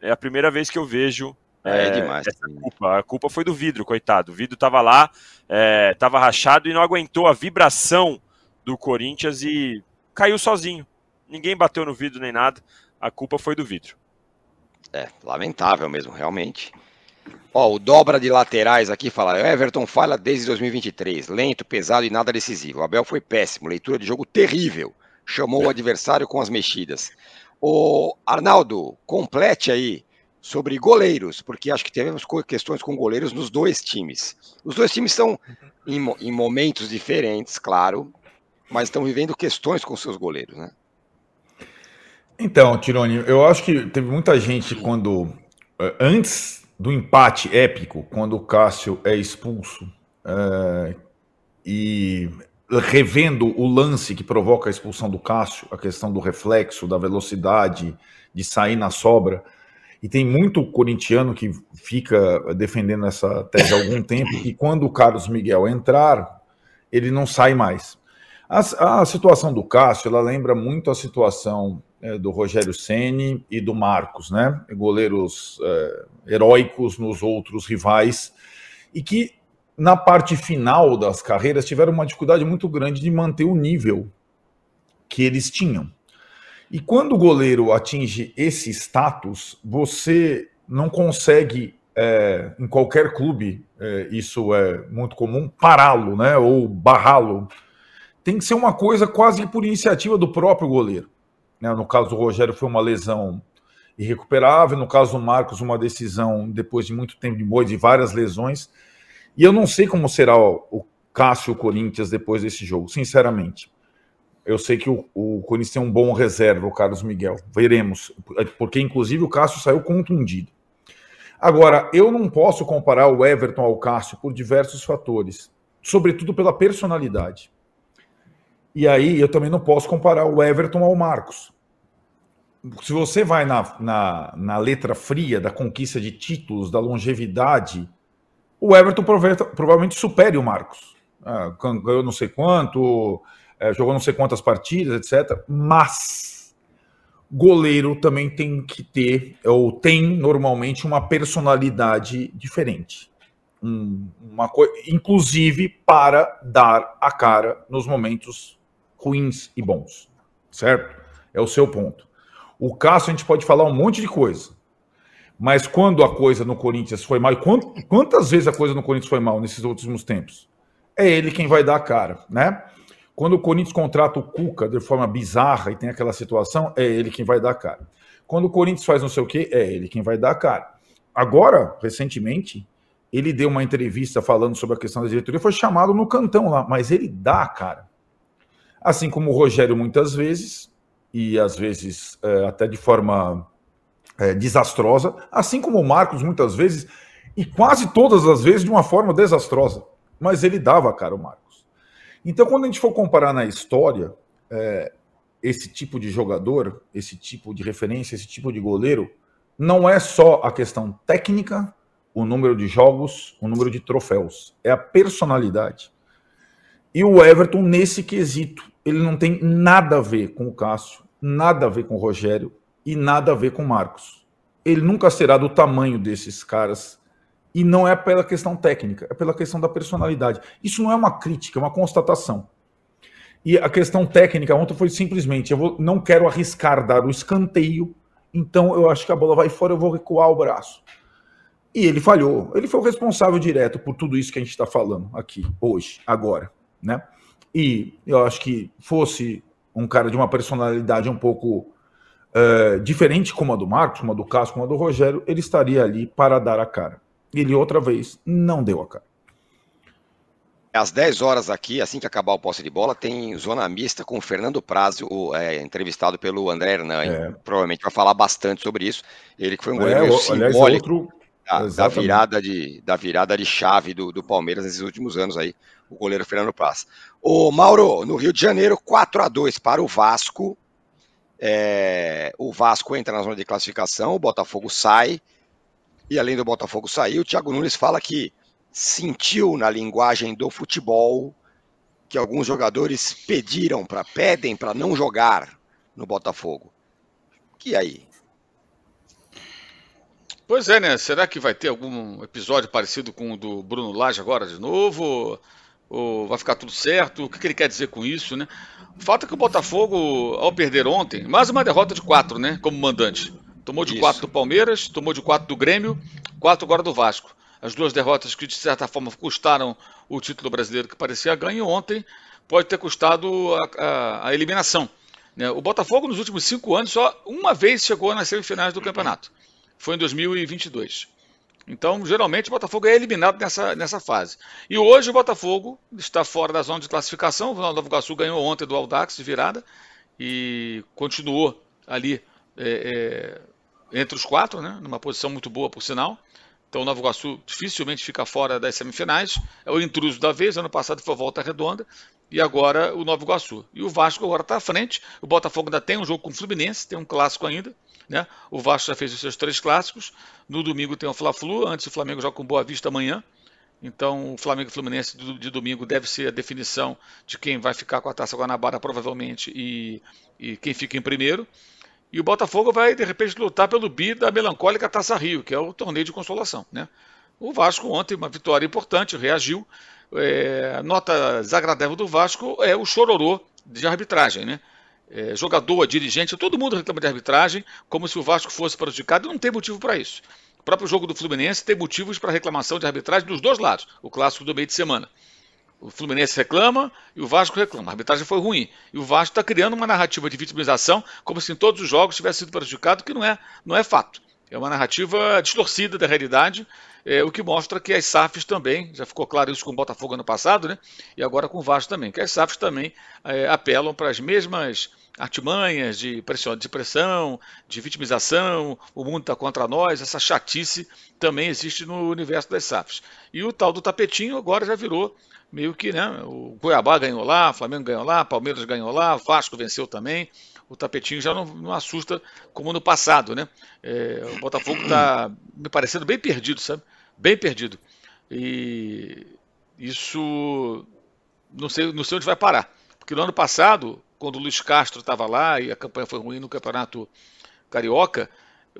S4: É a primeira vez que eu vejo
S1: é, é demais.
S4: Culpa, a culpa foi do vidro, coitado. O vidro tava lá, é, tava rachado e não aguentou a vibração do Corinthians e caiu sozinho. Ninguém bateu no vidro nem nada. A culpa foi do vidro.
S1: É, lamentável mesmo, realmente. Ó, o dobra de laterais aqui fala: Everton falha desde 2023, lento, pesado e nada decisivo. O Abel foi péssimo, leitura de jogo terrível. Chamou o adversário com as mexidas. O Arnaldo, complete aí sobre goleiros, porque acho que tivemos questões com goleiros nos dois times. Os dois times estão em, em momentos diferentes, claro, mas estão vivendo questões com seus goleiros, né?
S3: Então, Tironi, eu acho que teve muita gente quando eh, antes do empate épico, quando o Cássio é expulso é, e revendo o lance que provoca a expulsão do Cássio, a questão do reflexo, da velocidade, de sair na sobra, e tem muito corintiano que fica defendendo essa tese há algum tempo, e quando o Carlos Miguel entrar, ele não sai mais. A, a situação do Cássio, ela lembra muito a situação é, do Rogério Ceni e do Marcos, né? Goleiros é, heróicos nos outros rivais, e que na parte final das carreiras tiveram uma dificuldade muito grande de manter o nível que eles tinham. E quando o goleiro atinge esse status, você não consegue, é, em qualquer clube, é, isso é muito comum, pará-lo, né? Ou barrá-lo. Tem que ser uma coisa quase por iniciativa do próprio goleiro. Né? No caso do Rogério, foi uma lesão irrecuperável. No caso do Marcos, uma decisão depois de muito tempo de boi, de várias lesões. E eu não sei como será o Cássio Corinthians depois desse jogo, sinceramente. Eu sei que o, o Corinthians tem um bom reserva, o Carlos Miguel. Veremos. Porque, inclusive, o Cássio saiu contundido. Agora, eu não posso comparar o Everton ao Cássio por diversos fatores, sobretudo pela personalidade. E aí eu também não posso comparar o Everton ao Marcos. Se você vai na, na, na letra fria da conquista de títulos, da longevidade, o Everton provavelmente supere o Marcos. Ah, não sei quanto, é, jogou não sei quantas partidas, etc. Mas goleiro também tem que ter, ou tem normalmente uma personalidade diferente. Um, uma inclusive para dar a cara nos momentos ruins e bons. Certo? É o seu ponto. O Cássio a gente pode falar um monte de coisa. Mas quando a coisa no Corinthians foi mal, e quantas vezes a coisa no Corinthians foi mal nesses últimos tempos? É ele quem vai dar a cara, né? Quando o Corinthians contrata o Cuca de forma bizarra e tem aquela situação, é ele quem vai dar a cara. Quando o Corinthians faz não sei o quê, é ele quem vai dar a cara. Agora, recentemente, ele deu uma entrevista falando sobre a questão da diretoria, foi chamado no cantão lá, mas ele dá a cara. Assim como o Rogério muitas vezes, e às vezes é, até de forma é, desastrosa, assim como o Marcos muitas vezes, e quase todas as vezes de uma forma desastrosa. Mas ele dava a cara, o Marcos. Então, quando a gente for comparar na história é, esse tipo de jogador, esse tipo de referência, esse tipo de goleiro, não é só a questão técnica, o número de jogos, o número de troféus, é a personalidade. E o Everton, nesse quesito, ele não tem nada a ver com o Cássio, nada a ver com o Rogério e nada a ver com o Marcos. Ele nunca será do tamanho desses caras e não é pela questão técnica, é pela questão da personalidade. Isso não é uma crítica, é uma constatação. E a questão técnica ontem foi simplesmente: eu vou, não quero arriscar dar o escanteio, então eu acho que a bola vai fora, eu vou recuar o braço. E ele falhou. Ele foi o responsável direto por tudo isso que a gente está falando aqui, hoje, agora. Né? E eu acho que fosse um cara de uma personalidade um pouco uh, diferente, como a do Marcos, como a do Cássio, como a do Rogério, ele estaria ali para dar a cara. Ele outra vez não deu a cara.
S1: Às 10 horas aqui, assim que acabar o posse de bola, tem zona mista com o Fernando Prazio, é, entrevistado pelo André Hernan. É. Provavelmente vai falar bastante sobre isso. Ele que foi um goleiro é, simbólico aliás, outro... da, da, virada de, da virada de chave do, do Palmeiras nesses últimos anos aí, o goleiro Fernando Praz. O Mauro, no Rio de Janeiro, 4 a 2 para o Vasco. É, o Vasco entra na zona de classificação, o Botafogo sai. E além do Botafogo sair, o Thiago Nunes fala que sentiu na linguagem do futebol que alguns jogadores pediram para pedem para não jogar no Botafogo. Que aí?
S5: Pois é, né? Será que vai ter algum episódio parecido com o do Bruno Lage agora de novo? Ou vai ficar tudo certo? O que ele quer dizer com isso, né? O fato é que o Botafogo, ao perder ontem, mais uma derrota de quatro, né? Como mandante. Tomou de 4 do Palmeiras, tomou de 4 do Grêmio, 4 agora do Vasco. As duas derrotas que, de certa forma, custaram o título brasileiro que parecia ganho ontem, pode ter custado a, a, a eliminação. Né? O Botafogo, nos últimos cinco anos, só uma vez chegou nas semifinais do campeonato. foi em 2022. Então, geralmente, o Botafogo é eliminado nessa, nessa fase. E hoje o Botafogo está fora da zona de classificação. O Nova Iguaçu ganhou ontem do Aldax de virada e continuou ali é, é, entre os quatro, né, numa posição muito boa, por sinal. Então o Nova Iguaçu dificilmente fica fora das semifinais. É o intruso da vez. Ano passado foi volta redonda. E agora o Nova Iguaçu. E o Vasco agora está à frente. O Botafogo ainda tem um jogo com o Fluminense, tem um clássico ainda. Né? O Vasco já fez os seus três clássicos. No domingo tem o Fla-Flu. Antes o Flamengo joga com Boa Vista amanhã. Então o Flamengo e Fluminense de domingo deve ser a definição de quem vai ficar com a Taça Guanabara provavelmente e, e quem fica em primeiro. E o Botafogo vai, de repente, lutar pelo bi da melancólica Taça Rio, que é o torneio de consolação. Né? O Vasco ontem, uma vitória importante, reagiu. É, nota desagradável do Vasco é o chororô de arbitragem. Né? É, jogador, dirigente, todo mundo reclama de arbitragem, como se o Vasco fosse prejudicado, e não tem motivo para isso. O próprio jogo do Fluminense tem motivos para reclamação de arbitragem dos dois lados, o clássico do meio de semana. O Fluminense reclama e o Vasco reclama. A arbitragem foi ruim. E o Vasco está criando uma narrativa de vitimização, como se em todos os jogos tivesse sido prejudicado, que não é, não é fato. É uma narrativa distorcida da realidade, é, o que mostra que as SAFs também, já ficou claro isso com o Botafogo ano passado, né? e agora com o Vasco também, que as SAFs também é, apelam para as mesmas artimanhas de pressão, de pressão, de vitimização, o mundo está contra nós, essa chatice também existe no universo das SAFs. E o tal do tapetinho agora já virou meio que, né? O Cuiabá ganhou lá, Flamengo ganhou lá, Palmeiras ganhou lá, Vasco venceu também. O tapetinho já não, não assusta como no passado, né? É, o Botafogo está me parecendo bem perdido, sabe? Bem perdido. E isso não sei, não sei onde vai parar. Porque no ano passado, quando o Luiz Castro estava lá e a campanha foi ruim no Campeonato Carioca,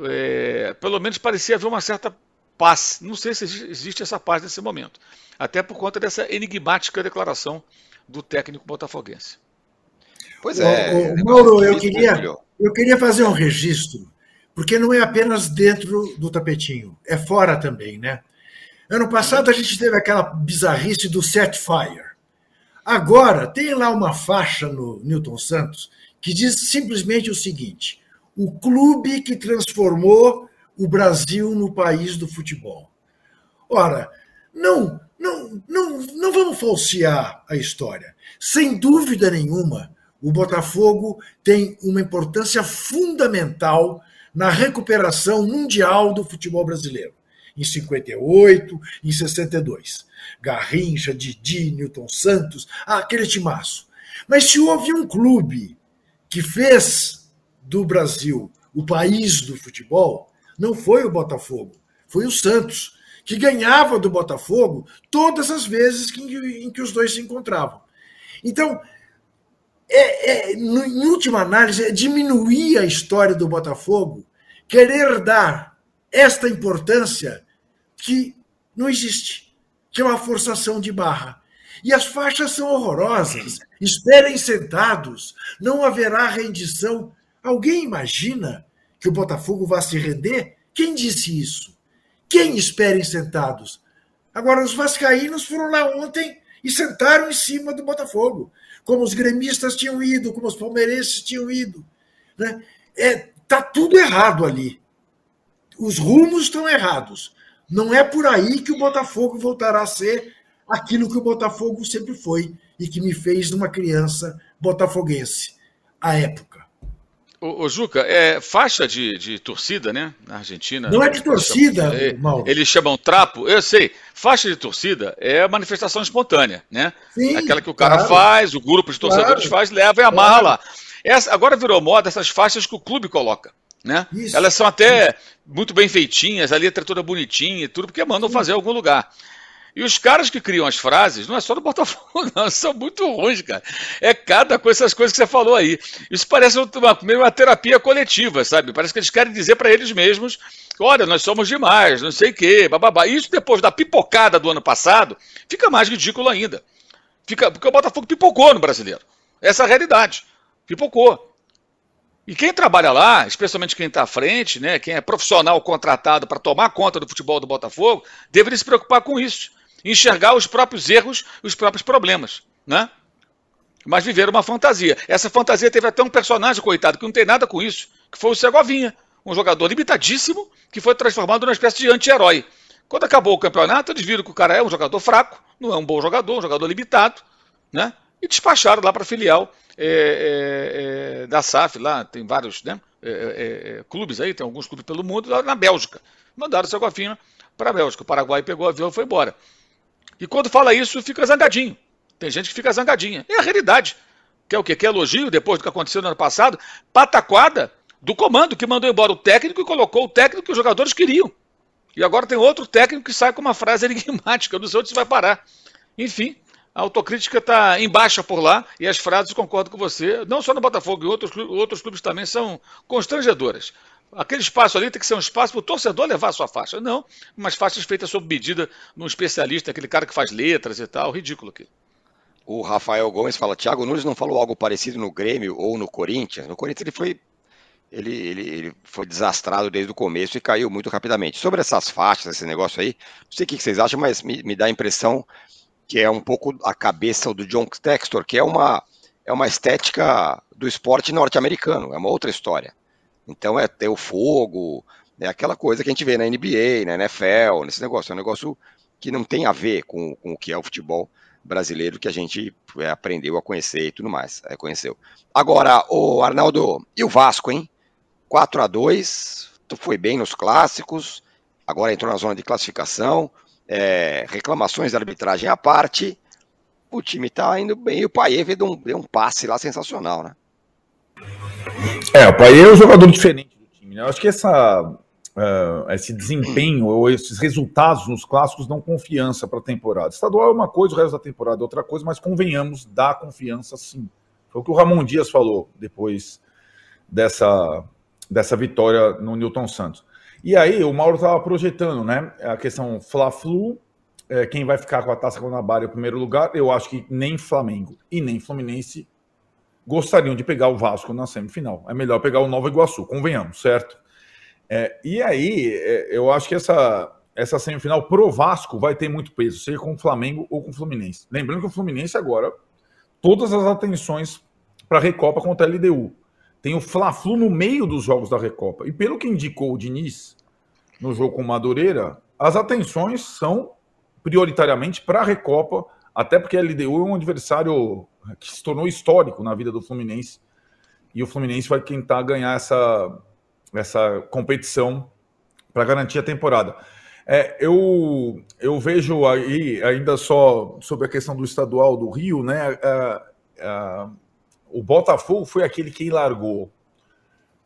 S5: é, pelo menos parecia haver uma certa paz. Não sei se existe essa paz nesse momento até por conta dessa enigmática declaração do técnico botafoguense.
S2: Pois é. O, o Mauro, eu queria, eu queria fazer um registro, porque não é apenas dentro do tapetinho, é fora também, né? Ano passado a gente teve aquela bizarrice do set fire. Agora tem lá uma faixa no Newton Santos que diz simplesmente o seguinte: o clube que transformou o Brasil no país do futebol. Ora, não não, não, não vamos falsear a história. Sem dúvida nenhuma, o Botafogo tem uma importância fundamental na recuperação mundial do futebol brasileiro. Em 58, em 62. Garrincha, Didi, Newton Santos, aquele timaço. Mas se houve um clube que fez do Brasil o país do futebol, não foi o Botafogo, foi o Santos que ganhava do Botafogo todas as vezes que, em que os dois se encontravam. Então, é, é, em última análise, é diminuir a história do Botafogo, querer dar esta importância que não existe, que é uma forçação de barra. E as faixas são horrorosas. Esperem sentados, não haverá rendição. Alguém imagina que o Botafogo vá se render? Quem disse isso? Quem esperem sentados? Agora, os vascaínos foram lá ontem e sentaram em cima do Botafogo, como os gremistas tinham ido, como os palmeirenses tinham ido. Né? É, tá tudo errado ali. Os rumos estão errados. Não é por aí que o Botafogo voltará a ser aquilo que o Botafogo sempre foi e que me fez uma criança botafoguense à época.
S5: Ô, ô, Juca, é faixa de, de torcida, né? Na Argentina.
S2: Não é de torcida,
S5: é, Mauro. Eles chamam trapo, eu sei. Faixa de torcida é manifestação espontânea, né? Sim, Aquela que o cara claro. faz, o grupo de torcedores claro. faz, leva e amarra claro. lá. Essa, agora virou moda essas faixas que o clube coloca. Né? Isso, Elas são até isso. muito bem feitinhas, a letra toda bonitinha e tudo, porque mandam Sim. fazer em algum lugar. E os caras que criam as frases, não é só do Botafogo, não, são muito ruins, cara. É cada coisa, essas coisas que você falou aí. Isso parece uma, uma terapia coletiva, sabe? Parece que eles querem dizer para eles mesmos: olha, nós somos demais, não sei o quê, bababá. Isso depois da pipocada do ano passado, fica mais ridículo ainda. Fica, porque o Botafogo pipocou no brasileiro. Essa é a realidade. Pipocou. E quem trabalha lá, especialmente quem está à frente, né, quem é profissional contratado para tomar conta do futebol do Botafogo, deveria se preocupar com isso enxergar os próprios erros, os próprios problemas, né? Mas viver uma fantasia. Essa fantasia teve até um personagem, coitado, que não tem nada com isso, que foi o Segovinha. um jogador limitadíssimo que foi transformado numa espécie de anti-herói. Quando acabou o campeonato, eles viram que o cara é um jogador fraco, não é um bom jogador, um jogador limitado, né? E despacharam lá para a filial é, é, é, da SAF, lá tem vários né? Clubes aí, tem alguns clubes pelo mundo, lá na Bélgica. Mandaram o seu Cofina para a Bélgica. O Paraguai pegou o avião e foi embora. E quando fala isso, fica zangadinho. Tem gente que fica zangadinha. É a realidade. Quer o quê? Quer elogio depois do que aconteceu no ano passado? Pataquada do comando que mandou embora o técnico e colocou o técnico que os jogadores queriam. E agora tem outro técnico que sai com uma frase enigmática, não sei onde isso vai parar. Enfim, a autocrítica está em baixa por lá e as frases, concordo com você, não só no Botafogo, em outros, outros clubes também são constrangedoras. Aquele espaço ali tem que ser um espaço para o torcedor levar a sua faixa. Não, umas faixas feitas sob medida num especialista, aquele cara que faz letras e tal, ridículo aqui.
S1: O Rafael Gomes fala, Thiago Nunes não falou algo parecido no Grêmio ou no Corinthians? No Corinthians ele foi ele, ele, ele, foi desastrado desde o começo e caiu muito rapidamente. Sobre essas faixas, esse negócio aí, não sei o que vocês acham, mas me, me dá a impressão que é um pouco a cabeça do John Textor, que é uma, é uma estética do esporte norte-americano, é uma outra história. Então é ter o fogo, é aquela coisa que a gente vê na NBA, na NFL, nesse negócio. É um negócio que não tem a ver com, com o que é o futebol brasileiro que a gente é, aprendeu a conhecer e tudo mais. É, conheceu. Agora, o Arnaldo, e o Vasco, hein? 4 a 2 tu foi bem nos clássicos, agora entrou na zona de classificação, é, reclamações da arbitragem à parte, o time tá indo bem, e o Paier deu um, deu um passe lá sensacional, né?
S3: É, o Paier é um jogador diferente do time, né? Eu acho que essa, uh, esse desempenho ou esses resultados nos clássicos dão confiança para a temporada. Estadual é uma coisa, o resto da temporada é outra coisa, mas convenhamos, dá confiança sim. Foi o que o Ramon Dias falou depois dessa, dessa vitória no Newton Santos. E aí, o Mauro estava projetando, né? A questão Fla-Flu, é, quem vai ficar com a Taça Guanabara em primeiro lugar, eu acho que nem Flamengo e nem Fluminense gostariam de pegar o Vasco na semifinal. É melhor pegar o Nova Iguaçu, convenhamos, certo? É, e aí, é, eu acho que essa, essa semifinal pro Vasco vai ter muito peso, seja com o Flamengo ou com o Fluminense. Lembrando que o Fluminense agora, todas as atenções para a Recopa contra a LDU. Tem o Fla-Flu no meio dos jogos da Recopa. E pelo que indicou o Diniz no jogo com o Madureira, as atenções são prioritariamente para a Recopa, até porque a LDU é um adversário que se tornou histórico na vida do Fluminense. E o Fluminense vai tentar ganhar essa, essa competição para garantir a temporada. É, eu, eu vejo aí, ainda só sobre a questão do estadual do Rio, né? É, é, o Botafogo foi aquele que largou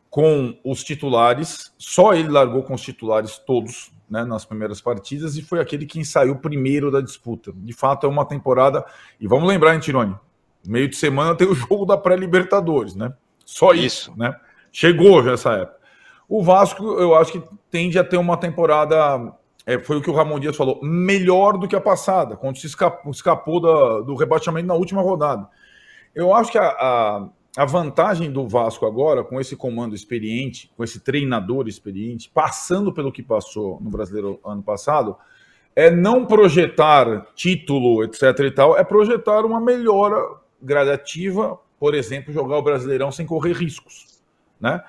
S3: com os titulares, só ele largou com os titulares todos né, nas primeiras partidas e foi aquele que saiu primeiro da disputa. De fato, é uma temporada. E vamos lembrar, hein, Tirone? Meio de semana tem o jogo da pré-Libertadores, né? Só isso, isso, né? Chegou já essa época. O Vasco, eu acho que tende a ter uma temporada. É, foi o que o Ramon Dias falou, melhor do que a passada, quando se escapou, escapou da, do rebaixamento na última rodada. Eu acho que a, a, a, vantagem do Vasco agora, com esse comando experiente, com esse treinador experiente, passando pelo que passou no Brasileiro ano passado, é não projetar título, etc. e tal, é projetar uma melhora gradativa, por exemplo, jogar o Brasileirão sem correr riscos. Né?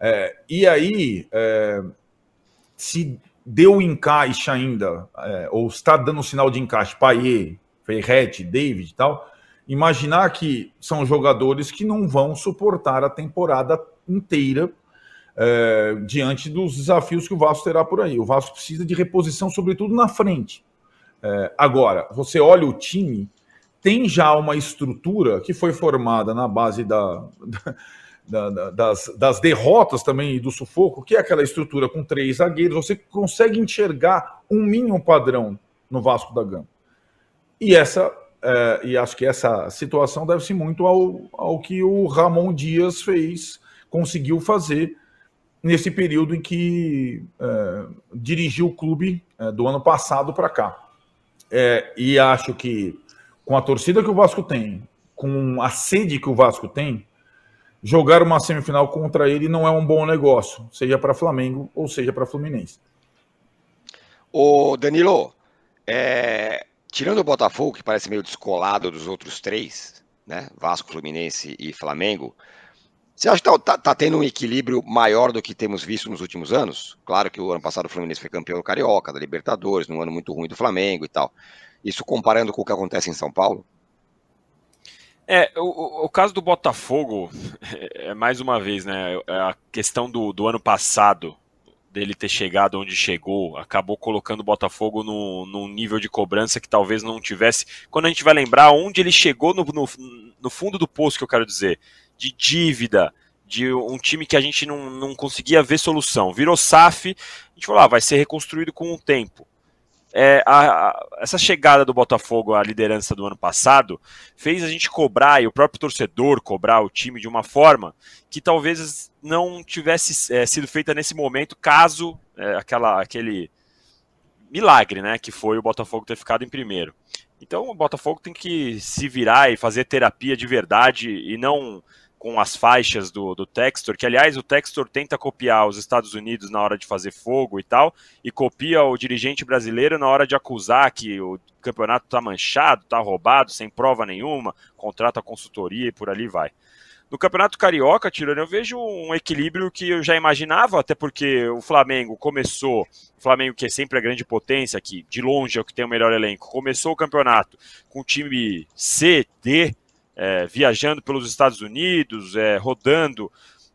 S3: É, e aí, é, se deu encaixe ainda, é, ou está dando sinal de encaixe, Paier, Ferretti, David e tal, imaginar que são jogadores que não vão suportar a temporada inteira é, diante dos desafios que o Vasco terá por aí. O Vasco precisa de reposição, sobretudo na frente. É, agora, você olha o time, tem já uma estrutura que foi formada na base da, da, da, das, das derrotas também e do sufoco, que é aquela estrutura com três zagueiros. Você consegue enxergar um mínimo padrão no Vasco da Gama. E essa é, e acho que essa situação deve-se muito ao, ao que o Ramon Dias fez, conseguiu fazer nesse período em que é, dirigiu o clube é, do ano passado para cá. É, e acho que com a torcida que o Vasco tem, com a sede que o Vasco tem, jogar uma semifinal contra ele não é um bom negócio, seja para Flamengo ou seja para Fluminense.
S1: O Danilo, é, Tirando o Botafogo, que parece meio descolado dos outros três, né? Vasco, Fluminense e Flamengo, Você acha que está tá, tá tendo um equilíbrio maior do que temos visto nos últimos anos? Claro que o ano passado o Fluminense foi campeão do Carioca, da Libertadores, num ano muito ruim do Flamengo e tal. Isso comparando com o que acontece em São Paulo?
S4: É, o, o caso do Botafogo, é, mais uma vez, né? É a questão do, do ano passado, dele ter chegado onde chegou, acabou colocando o Botafogo no, num nível de cobrança que talvez não tivesse. Quando a gente vai lembrar onde ele chegou no, no, no fundo do poço, que eu quero dizer, de dívida, de um time que a gente não, não conseguia ver solução. Virou SAF, a gente falou, ah, vai ser reconstruído com o tempo. É, a, a, essa chegada do Botafogo à liderança do ano passado fez a gente cobrar, e o próprio torcedor cobrar o time de uma forma que talvez não tivesse é, sido feita nesse momento, caso é, aquela, aquele milagre né, que foi o Botafogo ter ficado em primeiro. Então o Botafogo tem que se virar e fazer terapia de verdade e não com as faixas do, do Textor, que aliás o Textor tenta copiar os Estados Unidos na hora de fazer fogo e tal, e copia o dirigente brasileiro na hora de acusar que o campeonato está manchado, está roubado, sem prova nenhuma, contrata consultoria e por ali vai. No Campeonato Carioca, Tirone, eu vejo um equilíbrio que eu já imaginava, até porque o Flamengo começou, o Flamengo que é sempre a grande potência, que de longe é o que tem o melhor elenco, começou o campeonato com o time C, D, é, viajando pelos Estados Unidos, é, rodando,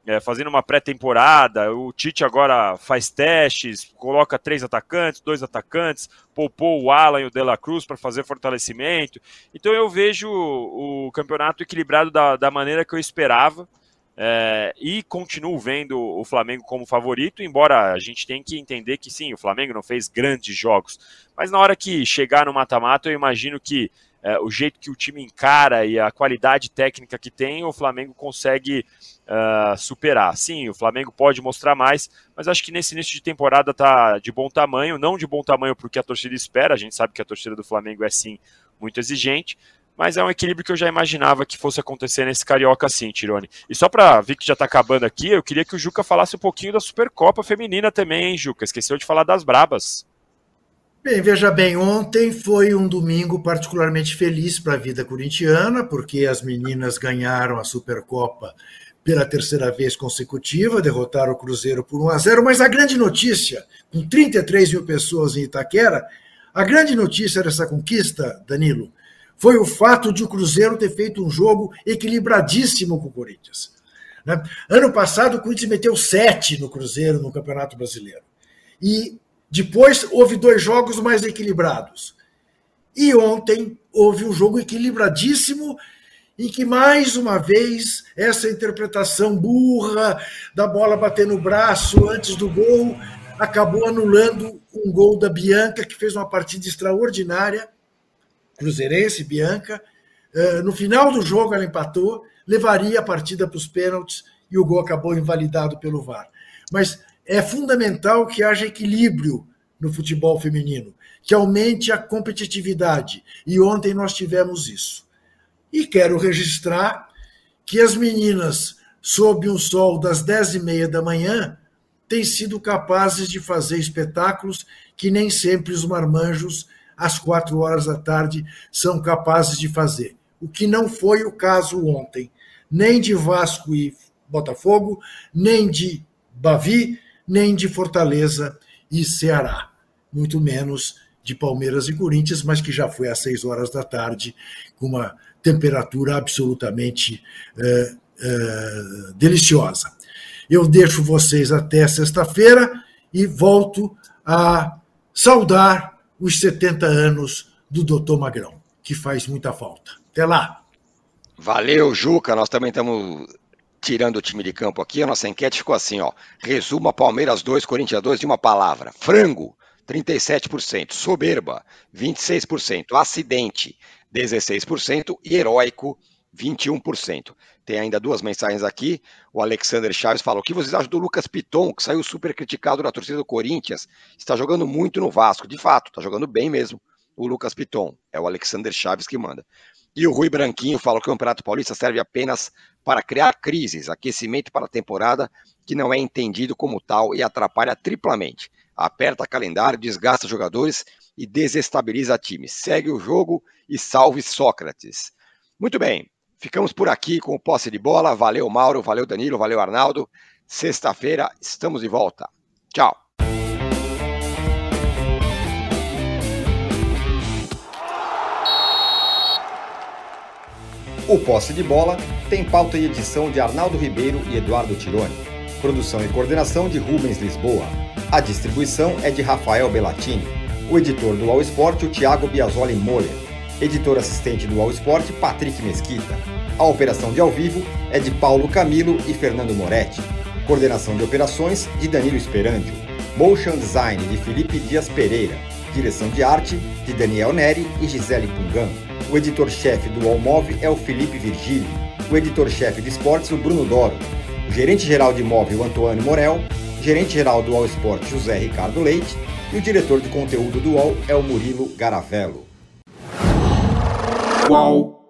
S4: é, fazendo uma pré-temporada. O Tite agora faz testes, coloca três atacantes, dois atacantes, poupou o Alan e o De La Cruz para fazer fortalecimento. Então eu vejo o, campeonato equilibrado da, da maneira que eu esperava. É, e continuo vendo o Flamengo como favorito, embora a gente tenha que entender que sim, o Flamengo não fez grandes jogos, mas na hora que chegar no mata-mata, eu imagino que é, o jeito que o time encara e a qualidade técnica que tem, o Flamengo consegue uh, superar. Sim, o Flamengo pode mostrar mais, mas acho que nesse início de temporada está de bom tamanho, não de bom tamanho porque a torcida espera, a gente sabe que a torcida do Flamengo é sim muito exigente, mas é um equilíbrio que eu já imaginava que fosse acontecer nesse Carioca sim, Tirone. E só para ver que já está acabando aqui, eu queria que o Juca falasse um pouquinho da Supercopa Feminina também, hein, Juca? Esqueceu de falar das Brabas.
S2: Bem, veja bem, ontem foi um domingo particularmente feliz para a vida corintiana, porque as meninas ganharam a Supercopa pela terceira vez consecutiva, derrotaram o Cruzeiro por 1 a 0, mas a grande notícia, com 33 mil pessoas em Itaquera, a grande notícia dessa conquista, Danilo, foi o fato de o Cruzeiro ter feito um jogo equilibradíssimo com o Corinthians. Né? Ano passado, o Corinthians meteu sete no Cruzeiro no Campeonato Brasileiro. E depois houve dois jogos mais equilibrados. E ontem houve um jogo equilibradíssimo em que mais uma vez essa interpretação burra da bola bater no braço antes do gol acabou anulando um gol da Bianca que fez uma partida extraordinária, cruzeirense Bianca. Eh, no final do jogo ela empatou, levaria a partida para os pênaltis e o gol acabou invalidado pelo VAR. Mas é fundamental que haja equilíbrio no futebol feminino, que aumente a competitividade. E ontem nós tivemos isso. E quero registrar que as meninas, sob um sol das dez e meia da manhã, têm sido capazes de fazer espetáculos que nem sempre os marmanjos, às quatro horas da tarde, são capazes de fazer. O que não foi o caso ontem, nem de Vasco e Botafogo, nem de Bavi, nem de Fortaleza e Ceará, muito menos de Palmeiras e Corinthians, mas que já foi às seis horas da tarde, com uma temperatura absolutamente é, é, deliciosa. Eu deixo vocês até sexta-feira e volto a saudar os 70 anos do Doutor Magrão, que faz muita falta. Até lá!
S1: Valeu, Juca. Nós também estamos tirando o time de campo aqui, a nossa enquete ficou assim, ó. Resuma Palmeiras 2, Corinthians 2 de uma palavra. Frango, 37%. Soberba, 26%. Acidente, 16%. E heróico, 21%. Tem ainda duas mensagens aqui. O Alexander Chaves fala: O que vocês acham do Lucas Piton, que saiu super criticado na torcida do Corinthians? Está jogando muito no Vasco. De fato, está jogando bem mesmo o Lucas Piton. É o Alexander Chaves que manda. E o Rui Branquinho fala que o Campeonato Paulista serve apenas para criar crises, aquecimento para a temporada que não é entendido como tal e atrapalha triplamente. Aperta calendário, desgasta jogadores e desestabiliza times. Segue o jogo e salve Sócrates. Muito bem. Ficamos por aqui com o posse de bola. Valeu, Mauro, valeu, Danilo, valeu, Arnaldo. Sexta-feira estamos de volta. Tchau.
S6: O posse de bola tem pauta e edição de Arnaldo Ribeiro e Eduardo Tironi. Produção e coordenação de Rubens Lisboa. A distribuição é de Rafael Bellatini. O editor do All Sport, o Thiago Biasoli Moller. Editor assistente do All Sport, Patrick Mesquita. A operação de ao vivo é de Paulo Camilo e Fernando Moretti. Coordenação de operações de Danilo Esperandio. Motion Design de Felipe Dias Pereira. Direção de arte de Daniel Neri e Gisele Pungan. O editor-chefe do Allmove é o Felipe Virgílio. O editor-chefe de esportes, o Bruno Doro. O gerente-geral de imóvel, o Antônio Morel. Gerente-geral do All Sport, José Ricardo Leite. E o diretor de conteúdo do UOL é o Murilo Garavello.
S7: Qual?